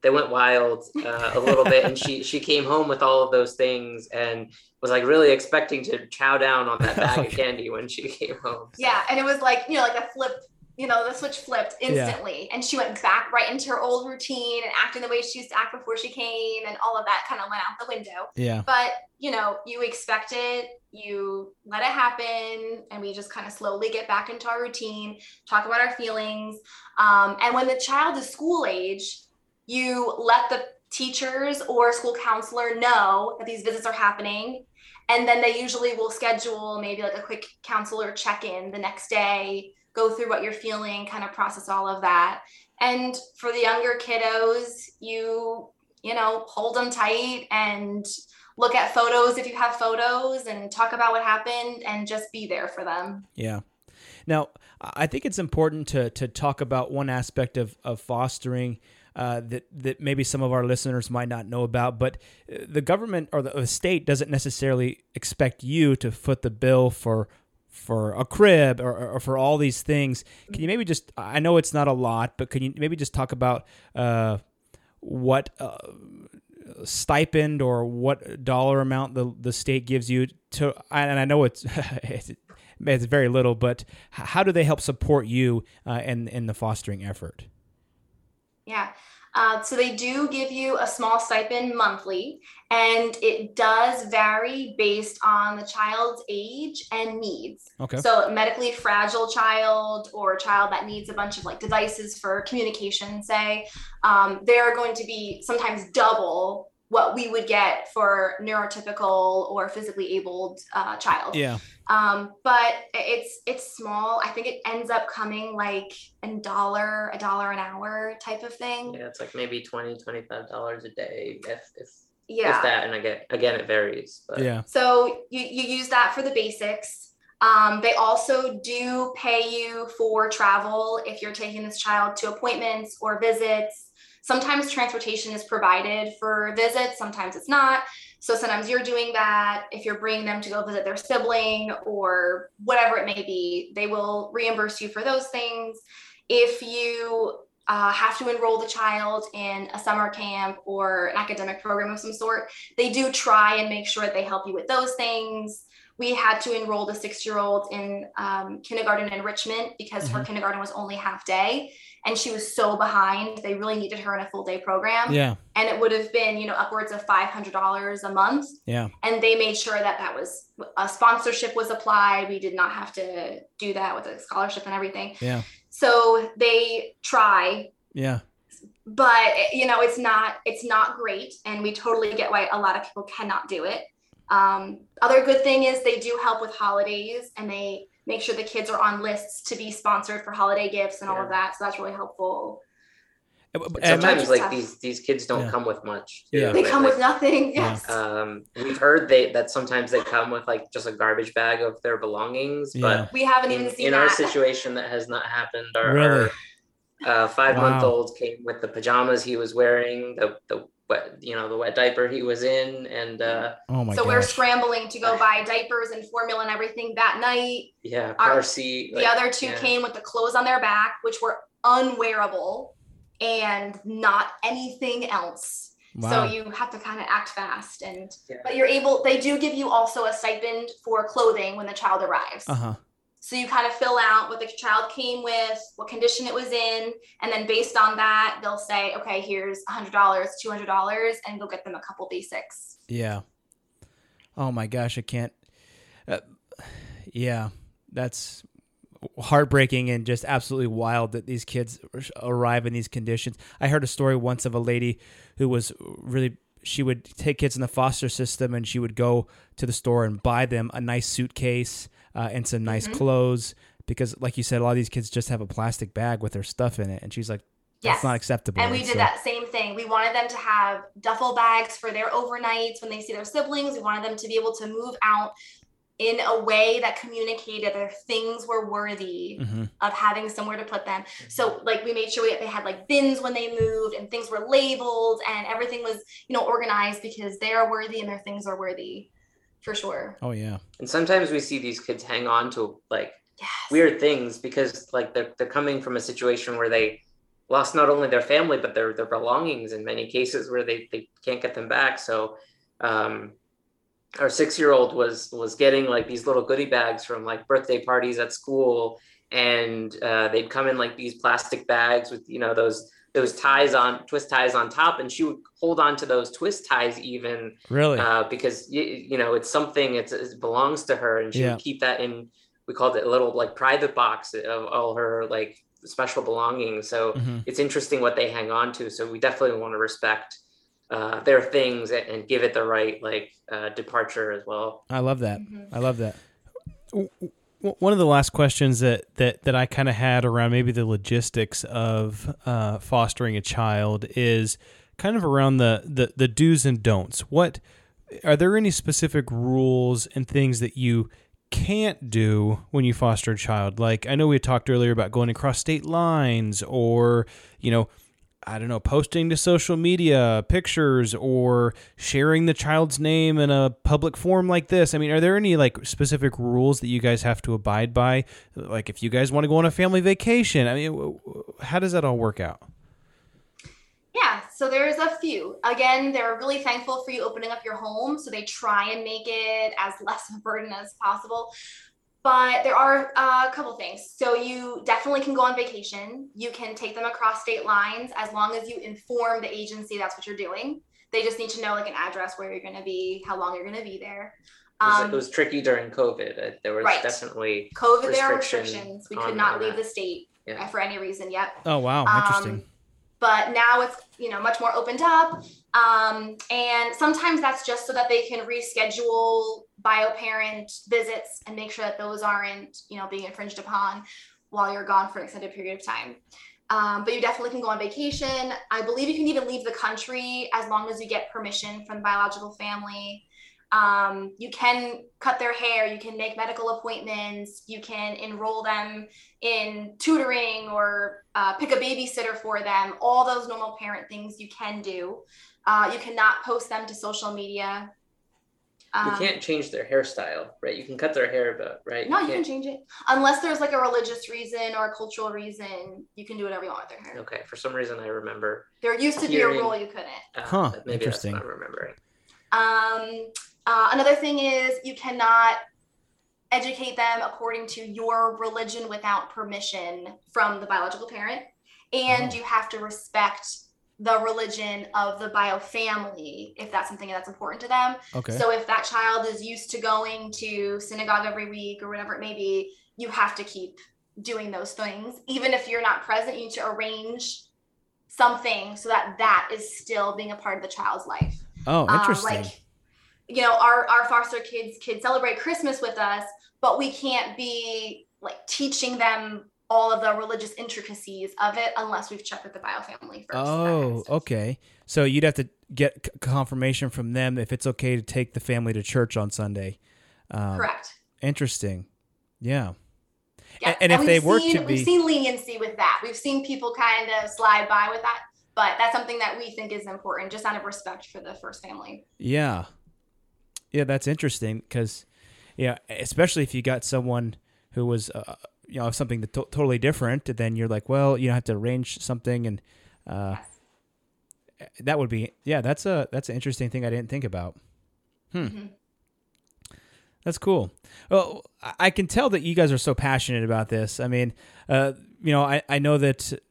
they went wild uh, a little bit. And she [laughs] she came home with all of those things and was like really expecting to chow down on that bag of candy when she [laughs] came home. So- Yeah, and it was like you know, like a flip. You know, the switch flipped instantly, and she went back right into her old routine and acting the way she used to act before she came, and all of that kind of went out the window. Yeah. But you know, you expect it, you let it happen, and we just kind of slowly get back into our routine, talk about our feelings. Um, and when the child is school age, you let the teachers or school counselor know that these visits are happening. And then they usually will schedule maybe like a quick counselor check in the next day, go through what you're feeling, kind of process all of that. And for the younger kiddos, you, you know, hold them tight and look at photos if you have photos and talk about what happened and just be there for them. Yeah. Now, I think it's important to to talk about one aspect of of fostering uh, that that maybe some of our listeners might not know about. But uh, the government or the, state doesn't necessarily expect you to foot the bill for for a crib or, or for all these things. Can you maybe just? I know it's not a lot, but can you maybe just talk about uh, what? Uh, stipend or what dollar amount the the state gives you to and I know [laughs] it's it's very little, but how do they help support you uh, in in the fostering effort? Yeah. Uh, so they do give you a small stipend monthly, and it does vary based on the child's age and needs. Okay. So medically fragile child or a child that needs a bunch of like devices for communication, say, um, they're going to be sometimes double what we would get for neurotypical or physically abled uh, child. Yeah. Um, but it's it's small. I think it ends up coming like a dollar, a dollar an hour type of thing. Yeah, it's like maybe 20 dollars a day, if if Yeah. if that. And again, again, it varies. But Yeah. So you, you use that for the basics. Um, they also do pay you for travel if you're taking this child to appointments or visits. Sometimes transportation is provided for visits, sometimes it's not. So sometimes you're doing that. If you're bringing them to go visit their sibling or whatever it may be, they will reimburse you for those things. If you uh, have to enroll the child in a summer camp or an academic program of some sort, they do try and make sure that they help you with those things. We had to enroll the six year old in um, kindergarten enrichment because her Mhm. kindergarten was only half day and she was so behind. They really needed her in a full day program. Yeah. And it would have been, you know, upwards of $500 a month Yeah. and they made sure that that was a sponsorship was applied we did not have to do that with a scholarship and everything Yeah. so they try Yeah. but you know it's not it's not great and we totally get why a lot of people cannot do it um, other good thing is they do help with holidays and they make sure the kids are on lists to be sponsored for holiday gifts and all of that so that's really helpful And sometimes Just like tough. these these kids don't Yeah. come with much. Yeah. they Like- come with nothing yes Um, we've heard they that sometimes they come with like just a garbage bag of their belongings, Yeah. but we haven't in, even seen in our situation that has not happened. Our, Really? our uh, five month old came with the pajamas he was wearing, the the wet you know the wet diaper he was in, and uh, oh my so we're scrambling to go buy diapers and formula and everything that night yeah, Our- car seat. The like, other two yeah. came with the clothes on their back, which were unwearable and not anything else. Wow. So you have to kind of act fast and Yeah. but you're able they do give you also a stipend for clothing when the child arrives. uh huh. So you kind of fill out what the child came with, what condition it was in, and then based on that, they'll say, okay, here's $100, $200, and go get them a couple basics. Yeah. Oh my gosh, I can't. Uh, yeah, that's heartbreaking and just absolutely wild that these kids arrive in these conditions. I heard a story once of a lady who was really she would take kids in the foster system and she would go to the store and buy them a nice suitcase uh, and some nice Mhm. clothes because like you said a lot of these kids just have a plastic bag with their stuff in it and she's like that's Yes. not acceptable And we did so- that same thing. We wanted them to have duffel bags for their overnights when they see their siblings. We wanted them to be able to move out in a way that communicated their things were worthy Mhm. of having somewhere to put them. So like we made sure we, they had like bins when they moved and things were labeled and everything was, you know, organized because they are worthy and their things are worthy for sure. oh yeah And sometimes we see these kids hang on to like Yes. weird things because like they're they're coming from a situation where they lost not only their family but their their belongings in many cases where they they can't get them back. So um our six year old was was getting like these little goodie bags from like birthday parties at school and uh, they'd come in like these plastic bags with you know those those ties on twist ties on top and she would hold on to those twist ties even really uh, because you, you know it's something it's, it belongs to her and she Yeah. would keep that in we called it a little like private box of all her like special belongings so Mhm. it's interesting what they hang on to so we definitely want to respect uh, their things and, and give it the right like uh, departure as well I love that Mhm. I love that W- one of the last questions that that that I kind of had around maybe the logistics of uh, fostering a child is kind of around the, the the do's and don'ts. What are there any specific rules and things that you can't do when you foster a child? Like I know we talked earlier about going across state lines, or you know. I don't know, posting to social media pictures or sharing the child's name in a public forum like this. I mean, are there any like specific rules that you guys have to abide by? Like if you guys want to go on a family vacation, I mean, how does that all work out? Yeah, so there's a few. Again, they're really thankful for you opening up your home. So they try and make it as [laughs] less of a burden as possible. But there are uh, a couple things. So you definitely can go on vacation. You can take them across state lines as long as you inform the agency that's what you're doing. They just need to know like an address where you're going to be, how long you're going to be there. It was, Um, it was tricky during COVID. Uh, There was Right. definitely COVID, there are restrictions. We could not on leave that. the state Yeah. uh, for any reason yet. Oh wow, Um, interesting. but now it's you know much more opened up um, and sometimes that's just so that they can reschedule bio parent visits and make sure that those aren't you know being infringed upon while you're gone for an extended period of time. Um, but you definitely can go on vacation. I believe you can even leave the country as long as you get permission from the biological family. Um, you can cut their hair. You can make medical appointments. You can enroll them in tutoring or uh, pick a babysitter for them, all those normal parent things you can do. Uh, you cannot post them to social media. You Um, can't change their hairstyle, right? You can cut their hair, but right? No, you can can't- change it. Unless there's like a religious reason or a cultural reason, you can do whatever you want with their hair. Okay, for some reason I remember. There used to be a rule you couldn't. Uh, Huh, Maybe interesting. that's what I'm remembering. Um, uh, another thing is you cannot educate them according to your religion without permission from the biological parent, and Oh. you have to respect the religion of the bio family if that's something that's important to them. Okay. So if that child is used to going to synagogue every week or whatever it may be, you have to keep doing those things. Even if you're not present, you need to arrange something so that that is still being a part of the child's life. oh, Um, interesting. like, you know, our, our foster kids can celebrate Christmas with us, but we can't be like teaching them all of the religious intricacies of it unless we've checked with the bio family first. that kind of Oh, okay. So you'd have to get confirmation from them if it's okay to take the family to church on Sunday. Um, Correct. Interesting. Yeah. Yeah. and if we've they were to seen, be- we've seen leniency with that. We've seen people kind of slide by with that, but that's something that we think is important, just out of respect for the first family. Yeah. Yeah, that's interesting because, yeah, especially if you got someone who was, uh, you know, something that to- totally different, then you're like, well, you have to arrange something, and uh, that would be, yeah, that's a that's an interesting thing I didn't think about. Hmm. Mhm. That's cool. Well, I- I can tell that you guys are so passionate about this. I mean, uh, you know, I, I know that it,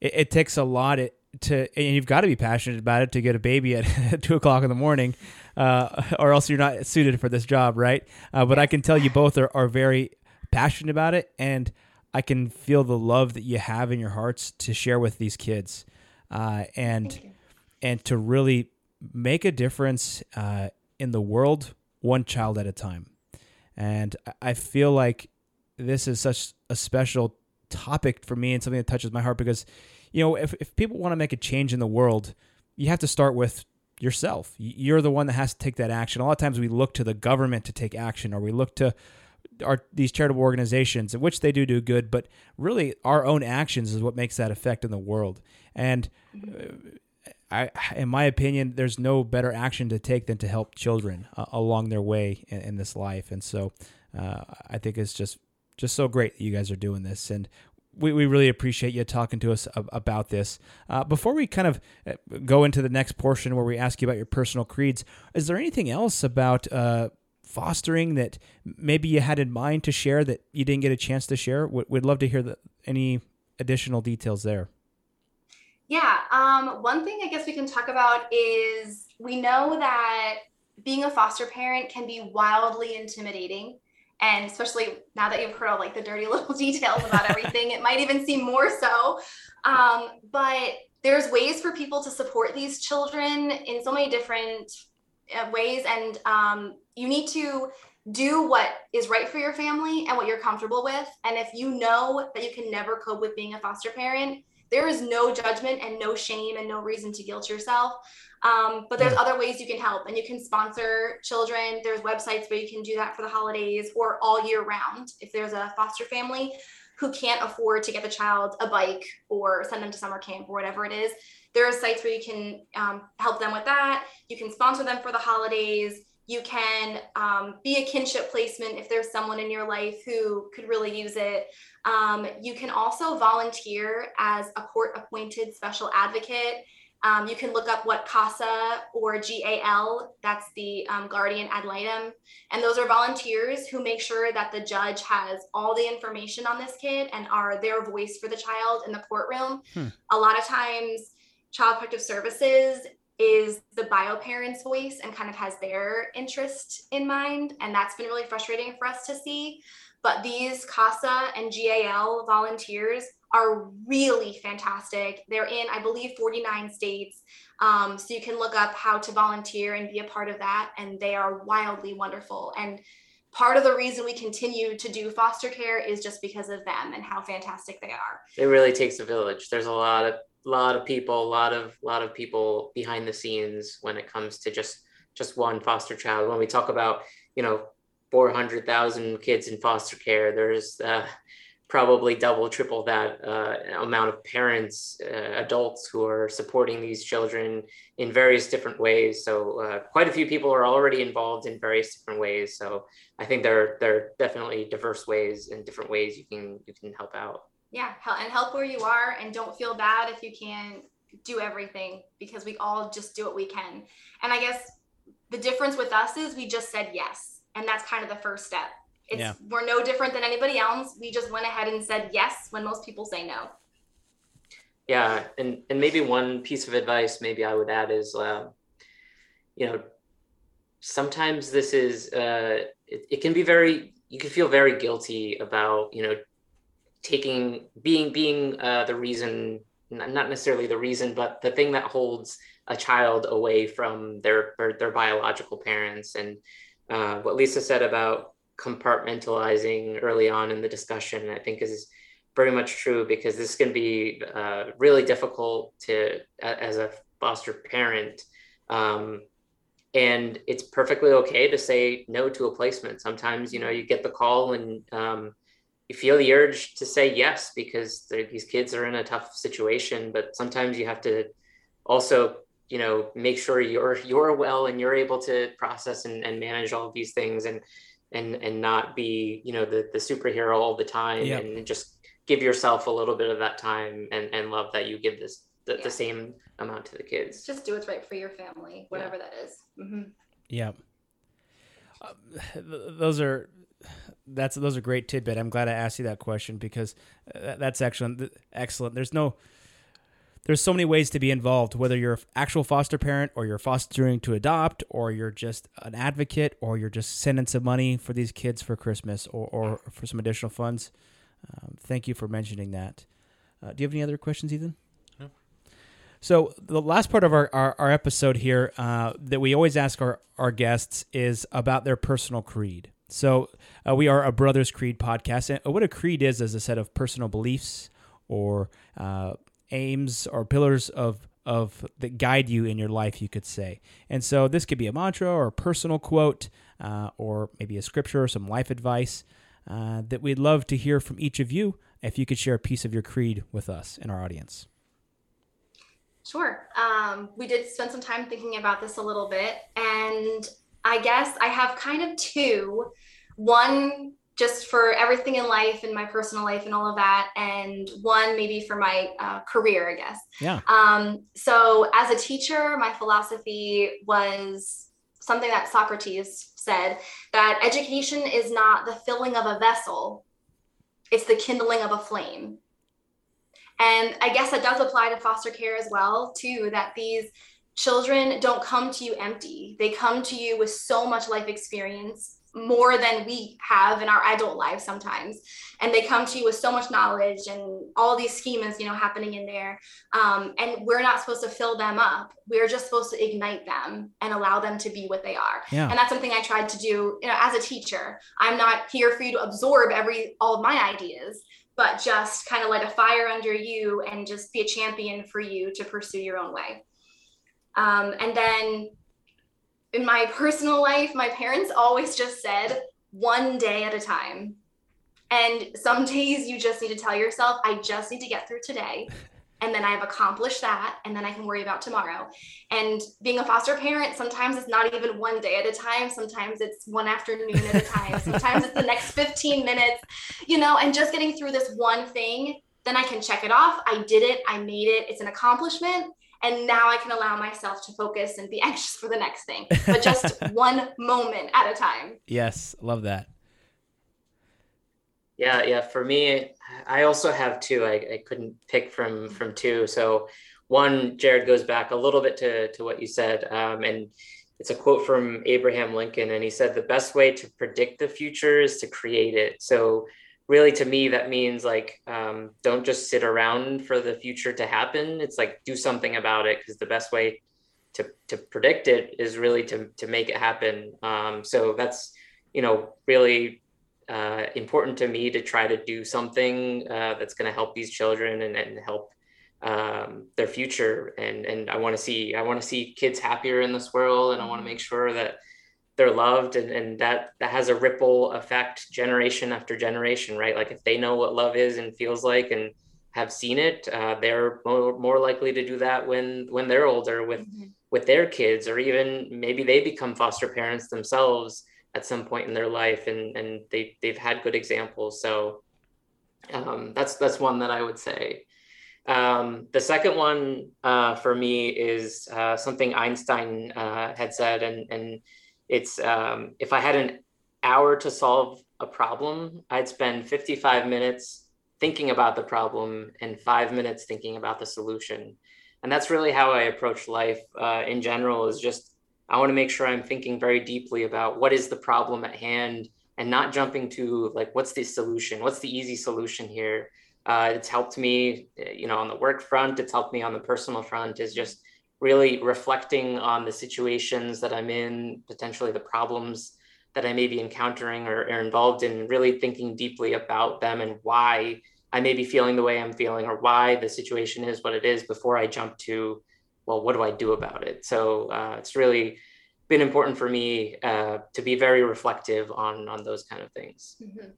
it takes a lot to, and you've got to be passionate about it to get a baby at [laughs] two o'clock in the morning, uh, [laughs] or else you're not suited for this job, right? Uh, but I can tell you both are, are very passionate about it, and I can feel the love that you have in your hearts to share with these kids, uh, and and to really make a difference uh, in the world one child at a time. And I- I feel like this is such a special topic for me and something that touches my heart because, you know, if, if people want to make a change in the world, you have to start with yourself. You're the one that has to take that action. A lot of times we look to the government to take action or we look to our these charitable organizations, in which they do do good, but really our own actions is what makes that effect in the world. And uh, I, in my opinion, there's no better action to take than to help children uh, along their way in, in this life. And so, uh, I think it's just just so great that you guys are doing this, and we, we really appreciate you talking to us about this. Uh, before we kind of uh, go into the next portion where we ask you about your personal creeds, is there anything else about uh, fostering that maybe you had in mind to share that you didn't get a chance to share? We'd, love to hear the, any additional details there. Yeah. Um, one thing I guess we can talk about is we know that being a foster parent can be wildly intimidating. And especially now that you've heard all like the dirty [laughs] little details about everything, it might even seem more so. Um, but there's ways for people to support these children in so many different ways. And um, you need to do what is right for your family and what you're comfortable with. And if you know that you can never cope with being a foster parent, there is no judgment and no shame and no reason to guilt yourself. Um, but there's other ways you can help, and you can sponsor children. There's websites where you can do that for the holidays or all year round. If there's a foster family who can't afford to get the child a bike or send them to summer camp or whatever it is, there are sites where you can um, help them with that. You can sponsor them for the holidays. You can um, be a kinship placement if there's someone in your life who could really use it. Um, you can also volunteer as a court appointed special advocate. Um, you can look up what CASA or GAL, that's the um, guardian ad litem. And those are volunteers who make sure that the judge has all the information on this kid and are their voice for the child in the courtroom. Hmm. A lot of times, Child Protective Services is the bio parent's voice and kind of has their interest in mind. And that's been really frustrating for us to see. But these CASA and GAL volunteers are really fantastic. They're in, I believe, 49 states. Um, so you can look up how to volunteer and be a part of that. And they are wildly wonderful. And part of the reason we continue to do foster care is just because of them and how fantastic they are. It really takes a village. There's a lot of lot of people, a lot of lot of people behind the scenes when it comes to just just one foster child. When we talk about you know 400,000 kids in foster care, there's uh, probably double, triple that uh, amount of parents, uh, adults who are supporting these children in various different ways. So uh, quite a few people are already involved in various different ways. So I think there there are definitely diverse ways and different ways you can you can help out. Yeah, and help where you are, and don't feel bad if you can't do everything because we all just do what we can. And I guess the difference with us is we just said yes, and that's kind of the first step it's yeah. we're no different than anybody else. We just went ahead and said yes when most people say no. Yeah, and and maybe one piece of advice maybe I would add is, uh, you know, sometimes this is uh, it, it can be very you can feel very guilty about you know taking being being uh, the reason not necessarily the reason but the thing that holds a child away from their their, their biological parents and uh, what lisa said about compartmentalizing early on in the discussion, I think is very much true because this can be uh, really difficult to as a foster parent. Um, and it's perfectly okay to say no to a placement. Sometimes, you know, you get the call and um, you feel the urge to say yes because these kids are in a tough situation. But sometimes you have to also, you know, make sure you're you're well and you're able to process and, and manage all of these things. And and and not be you know the the superhero all the time yep. and just give yourself a little bit of that time and and love that you give this the, yeah. the same amount to the kids just do what's right for your family whatever yeah. that is. Mm-hmm. yeah uh, those are that's those are great tidbit i'm glad i asked you that question because uh, that's excellent excellent there's no there's so many ways to be involved, whether you're an actual foster parent or you're fostering to adopt or you're just an advocate or you're just sending some money for these kids for Christmas or, or for some additional funds. Um, thank you for mentioning that. Uh, do you have any other questions, Ethan? No. So the last part of our, our, our episode here uh, that we always ask our, our guests is about their personal creed. So uh, we are a Brothers Creed podcast, and what a creed is is a set of personal beliefs or uh, aims or pillars of of that guide you in your life, you could say. And so this could be a mantra or a personal quote, uh, or maybe a scripture or some life advice uh, that we'd love to hear from each of you. If you could share a piece of your creed with us and our audience. Sure. Um, we did spend some time thinking about this a little bit, and I guess I have kind of two. One just for everything in life and my personal life and all of that and one maybe for my uh, career i guess. Yeah. Um, so as a teacher my philosophy was something that socrates said that education is not the filling of a vessel it's the kindling of a flame. And i guess that does apply to foster care as well too that these children don't come to you empty. They come to you with so much life experience more than we have in our adult lives sometimes. And they come to you with so much knowledge and all these schemas you know happening in there. Um, and we're not supposed to fill them up. We're just supposed to ignite them and allow them to be what they are. Yeah. and that's something i tried to do you know as a teacher. I'm not here for you to absorb every all of my ideas but just kind of light a fire under you and just be a champion for you to pursue your own way. Um, and then in my personal life, my parents always just said one day at a time. And some days you just need to tell yourself, I just need to get through today. [laughs] And then I've accomplished that, and then I can worry about tomorrow. And being a foster parent, sometimes it's not even one day at a time. Sometimes it's one afternoon at a time. [laughs] Sometimes it's the next 15 minutes, you know, and just getting through this one thing, then I can check it off. I did it, I made it, it's an accomplishment and now I can allow myself to focus and be [laughs] anxious for the next thing, but just [laughs] one moment at a time. Yes, love that. Yeah, yeah. For me, I also have two. I, I couldn't pick from from two. So one, Jared goes back a little bit to to what you said, um, and it's a quote from Abraham Lincoln, and he said the best way to predict the future is to create it. So really, to me, that means like um, don't just sit around for the future to happen. It's like do something about it because the best way to to predict it is really to to make it happen. Um, so that's you know really uh, important to me to try to do something uh, that's going to help these children and, and help um, their future. And and I want to see I want to see kids happier in this world, and I want to make sure that they're loved, and and that that has a ripple effect generation after generation, right? Like if they know what love is and feels like, and have seen it, uh, they're more, more likely to do that when when they're older with mm-hmm. with their kids, or even maybe they become foster parents themselves at some point in their life and and they they've had good examples so um, that's that's one that I would say um, the second one uh, for me is uh, something Einstein uh, had said and and it's um, if I had an hour to solve a problem I'd spend 55 minutes thinking about the problem and five minutes thinking about the solution and that's really how I approach life uh, in general is just I want to make sure I'm thinking very deeply about what is the problem at hand and not jumping to like, what's the solution? What's the easy solution here? Uh, it's helped me, you know, on the work front. It's helped me on the personal front. Is just really reflecting on the situations that I'm in, potentially the problems that I may be encountering or, or involved in. Really thinking deeply about them and why I may be feeling the way I'm feeling, or why the situation is what it is, before I jump to well, what do I do about it? So uh, it's really been important for me uh, to be very reflective on on those kind of things. Mm-hmm.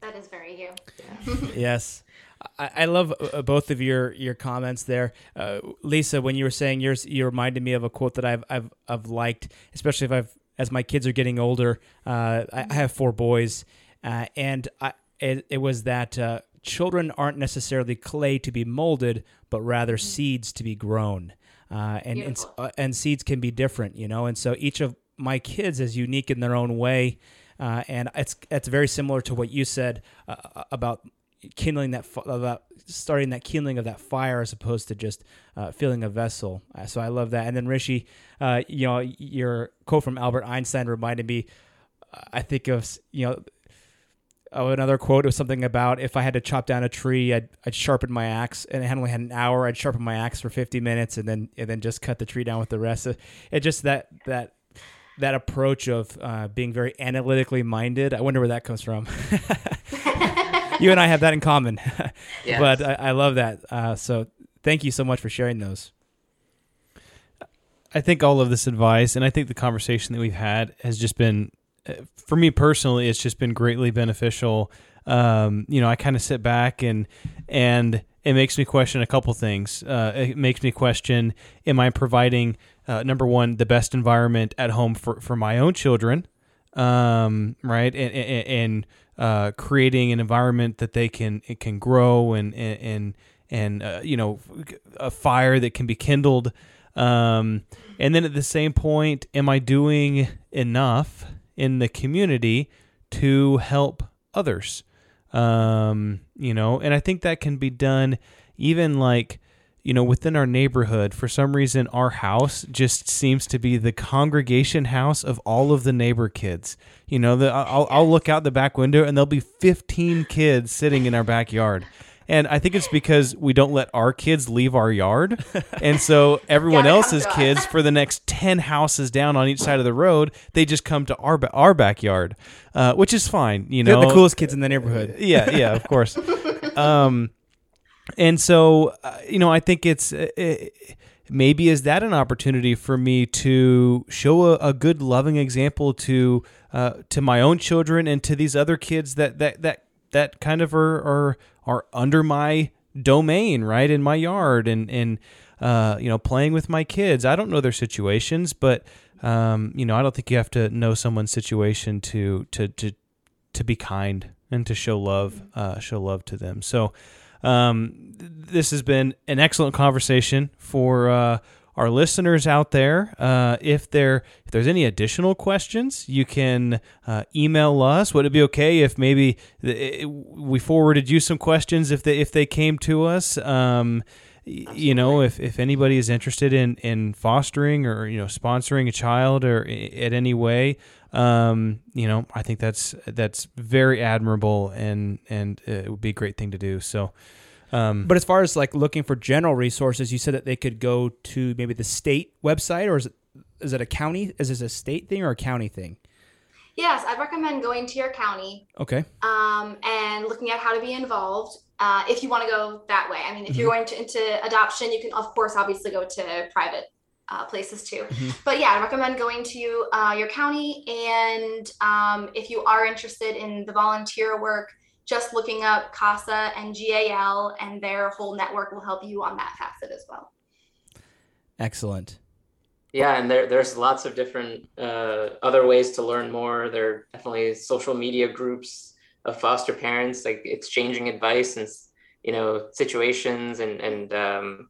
That is very you. Yeah. yes. I, I love uh, both of your your comments there, uh, Lisa. When you were saying yours, you reminded me of a quote that I've I've I've liked, especially if I've as my kids are getting older. Uh, I, I, have four boys, uh, and I, it, it was that children aren't necessarily clay to be molded, but rather mm-hmm. seeds to be grown uh, and and, uh, and, seeds can be different, you know. And so each of my kids is unique in their own way, uh, and it's it's very similar to what you said uh, uh, about kindling that about starting that kindling of that fire as opposed to just uh, filling a vessel. so I love that. And then Rishi, you know, your quote from Albert Einstein reminded me. I think of you know Oh, another quote was something about if I had to chop down a tree, I'd, I'd sharpen my axe, and I only had an hour. I'd sharpen my axe for fifty minutes, and then and then just cut the tree down with the rest. It just that that that approach of uh, being very analytically minded. I wonder where that comes from. [laughs] [laughs] you and I have that in common, [laughs] yes. but I, I, love that. Uh, so thank you so much for sharing those. I think all of this advice, and I think the conversation that we've had has just been for me personally, it's just been greatly beneficial. Um, you know, I kind of sit back and and it makes me question a couple things. Uh, it makes me question: Am I providing uh, number one the best environment at home for for my own children, um, right? And, and, and uh, creating an environment that they can it can grow and and and uh, you know a fire that can be kindled. Um, and then at the same point, am I doing enough? in the community to help others. Um, you know, and I think that can be done even like, you know, within our neighborhood. For some reason, our house just seems to be the congregation house of all of the neighbor kids. You know, the, I'll, I'll look out the back window and there'll be 15 kids sitting in our backyard. And I think it's because we don't let our kids leave our yard. And so [laughs] everyone yeah, else's kids for the next 10 houses down on each side of the road, they just come to our our backyard, uh, which is fine, you know. They're the coolest kids in the neighborhood. Yeah, yeah, of course. [laughs] Um, and so, uh, you know, I think it's uh, it, maybe is that an opportunity for me to show a, a good loving example to uh, to my own children and to these other kids that that that that kind of are are are under my domain, right in my yard, and and uh, you know playing with my kids. I don't know their situations, but um, you know I don't think you have to know someone's situation to to to to be kind and to show love, uh, show love to them. So. Um, this has been an excellent conversation for uh, our listeners out there. Uh, if there if there's any additional questions, you can uh, email us. Would it be okay if maybe it, we forwarded you some questions if they if they came to us? Um, y- you know, if, if anybody is interested in, in fostering or you know sponsoring a child or i- at any way, um, you know, I think that's that's very admirable and and uh, it would be a great thing to do. So. Um, But as far as like looking for general resources, you said that they could go to maybe the state website, or is it is it a county? Is this a state thing or a county thing? Yes, I'd recommend going to your county Okay. um, and looking at how to be involved uh, if you want to go that way. I mean, if you're going to, into adoption, you can, of course, obviously go to private uh, places too. But yeah, I recommend going to uh, your county. And um, if you are interested in the volunteer work, just looking up CASA and GAL and their whole network will help you on that facet as well. Excellent. Yeah, and there there's lots of different uh, other ways to learn more. There are definitely social media groups of foster parents, like exchanging advice and you know situations and and um,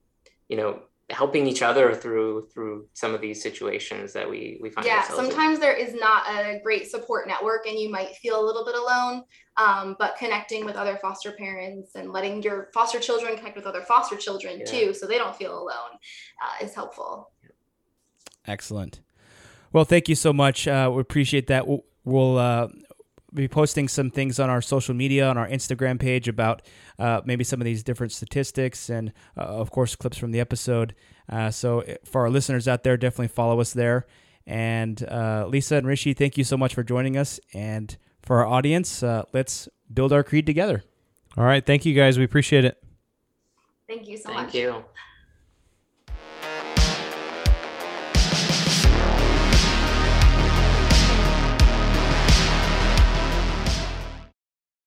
you know helping each other through through some of these situations that we we find yeah ourselves in. sometimes there is not a great support network and you might feel a little bit alone um, but connecting with other foster parents and letting your foster children connect with other foster children Yeah. too so they don't feel alone uh, is helpful Excellent. Well, thank you so much. Uh, we appreciate that. We'll, we'll uh, be posting some things on our social media, on our Instagram page about uh, maybe some of these different statistics and, uh, of course, clips from the episode. Uh, so, uh, for our listeners out there, definitely follow us there. And uh, Lisa and Rishi, thank you so much for joining us. And for our audience, uh, let's build our creed together. all right, thank you guys. We appreciate it. thank you so Thank much Thank you.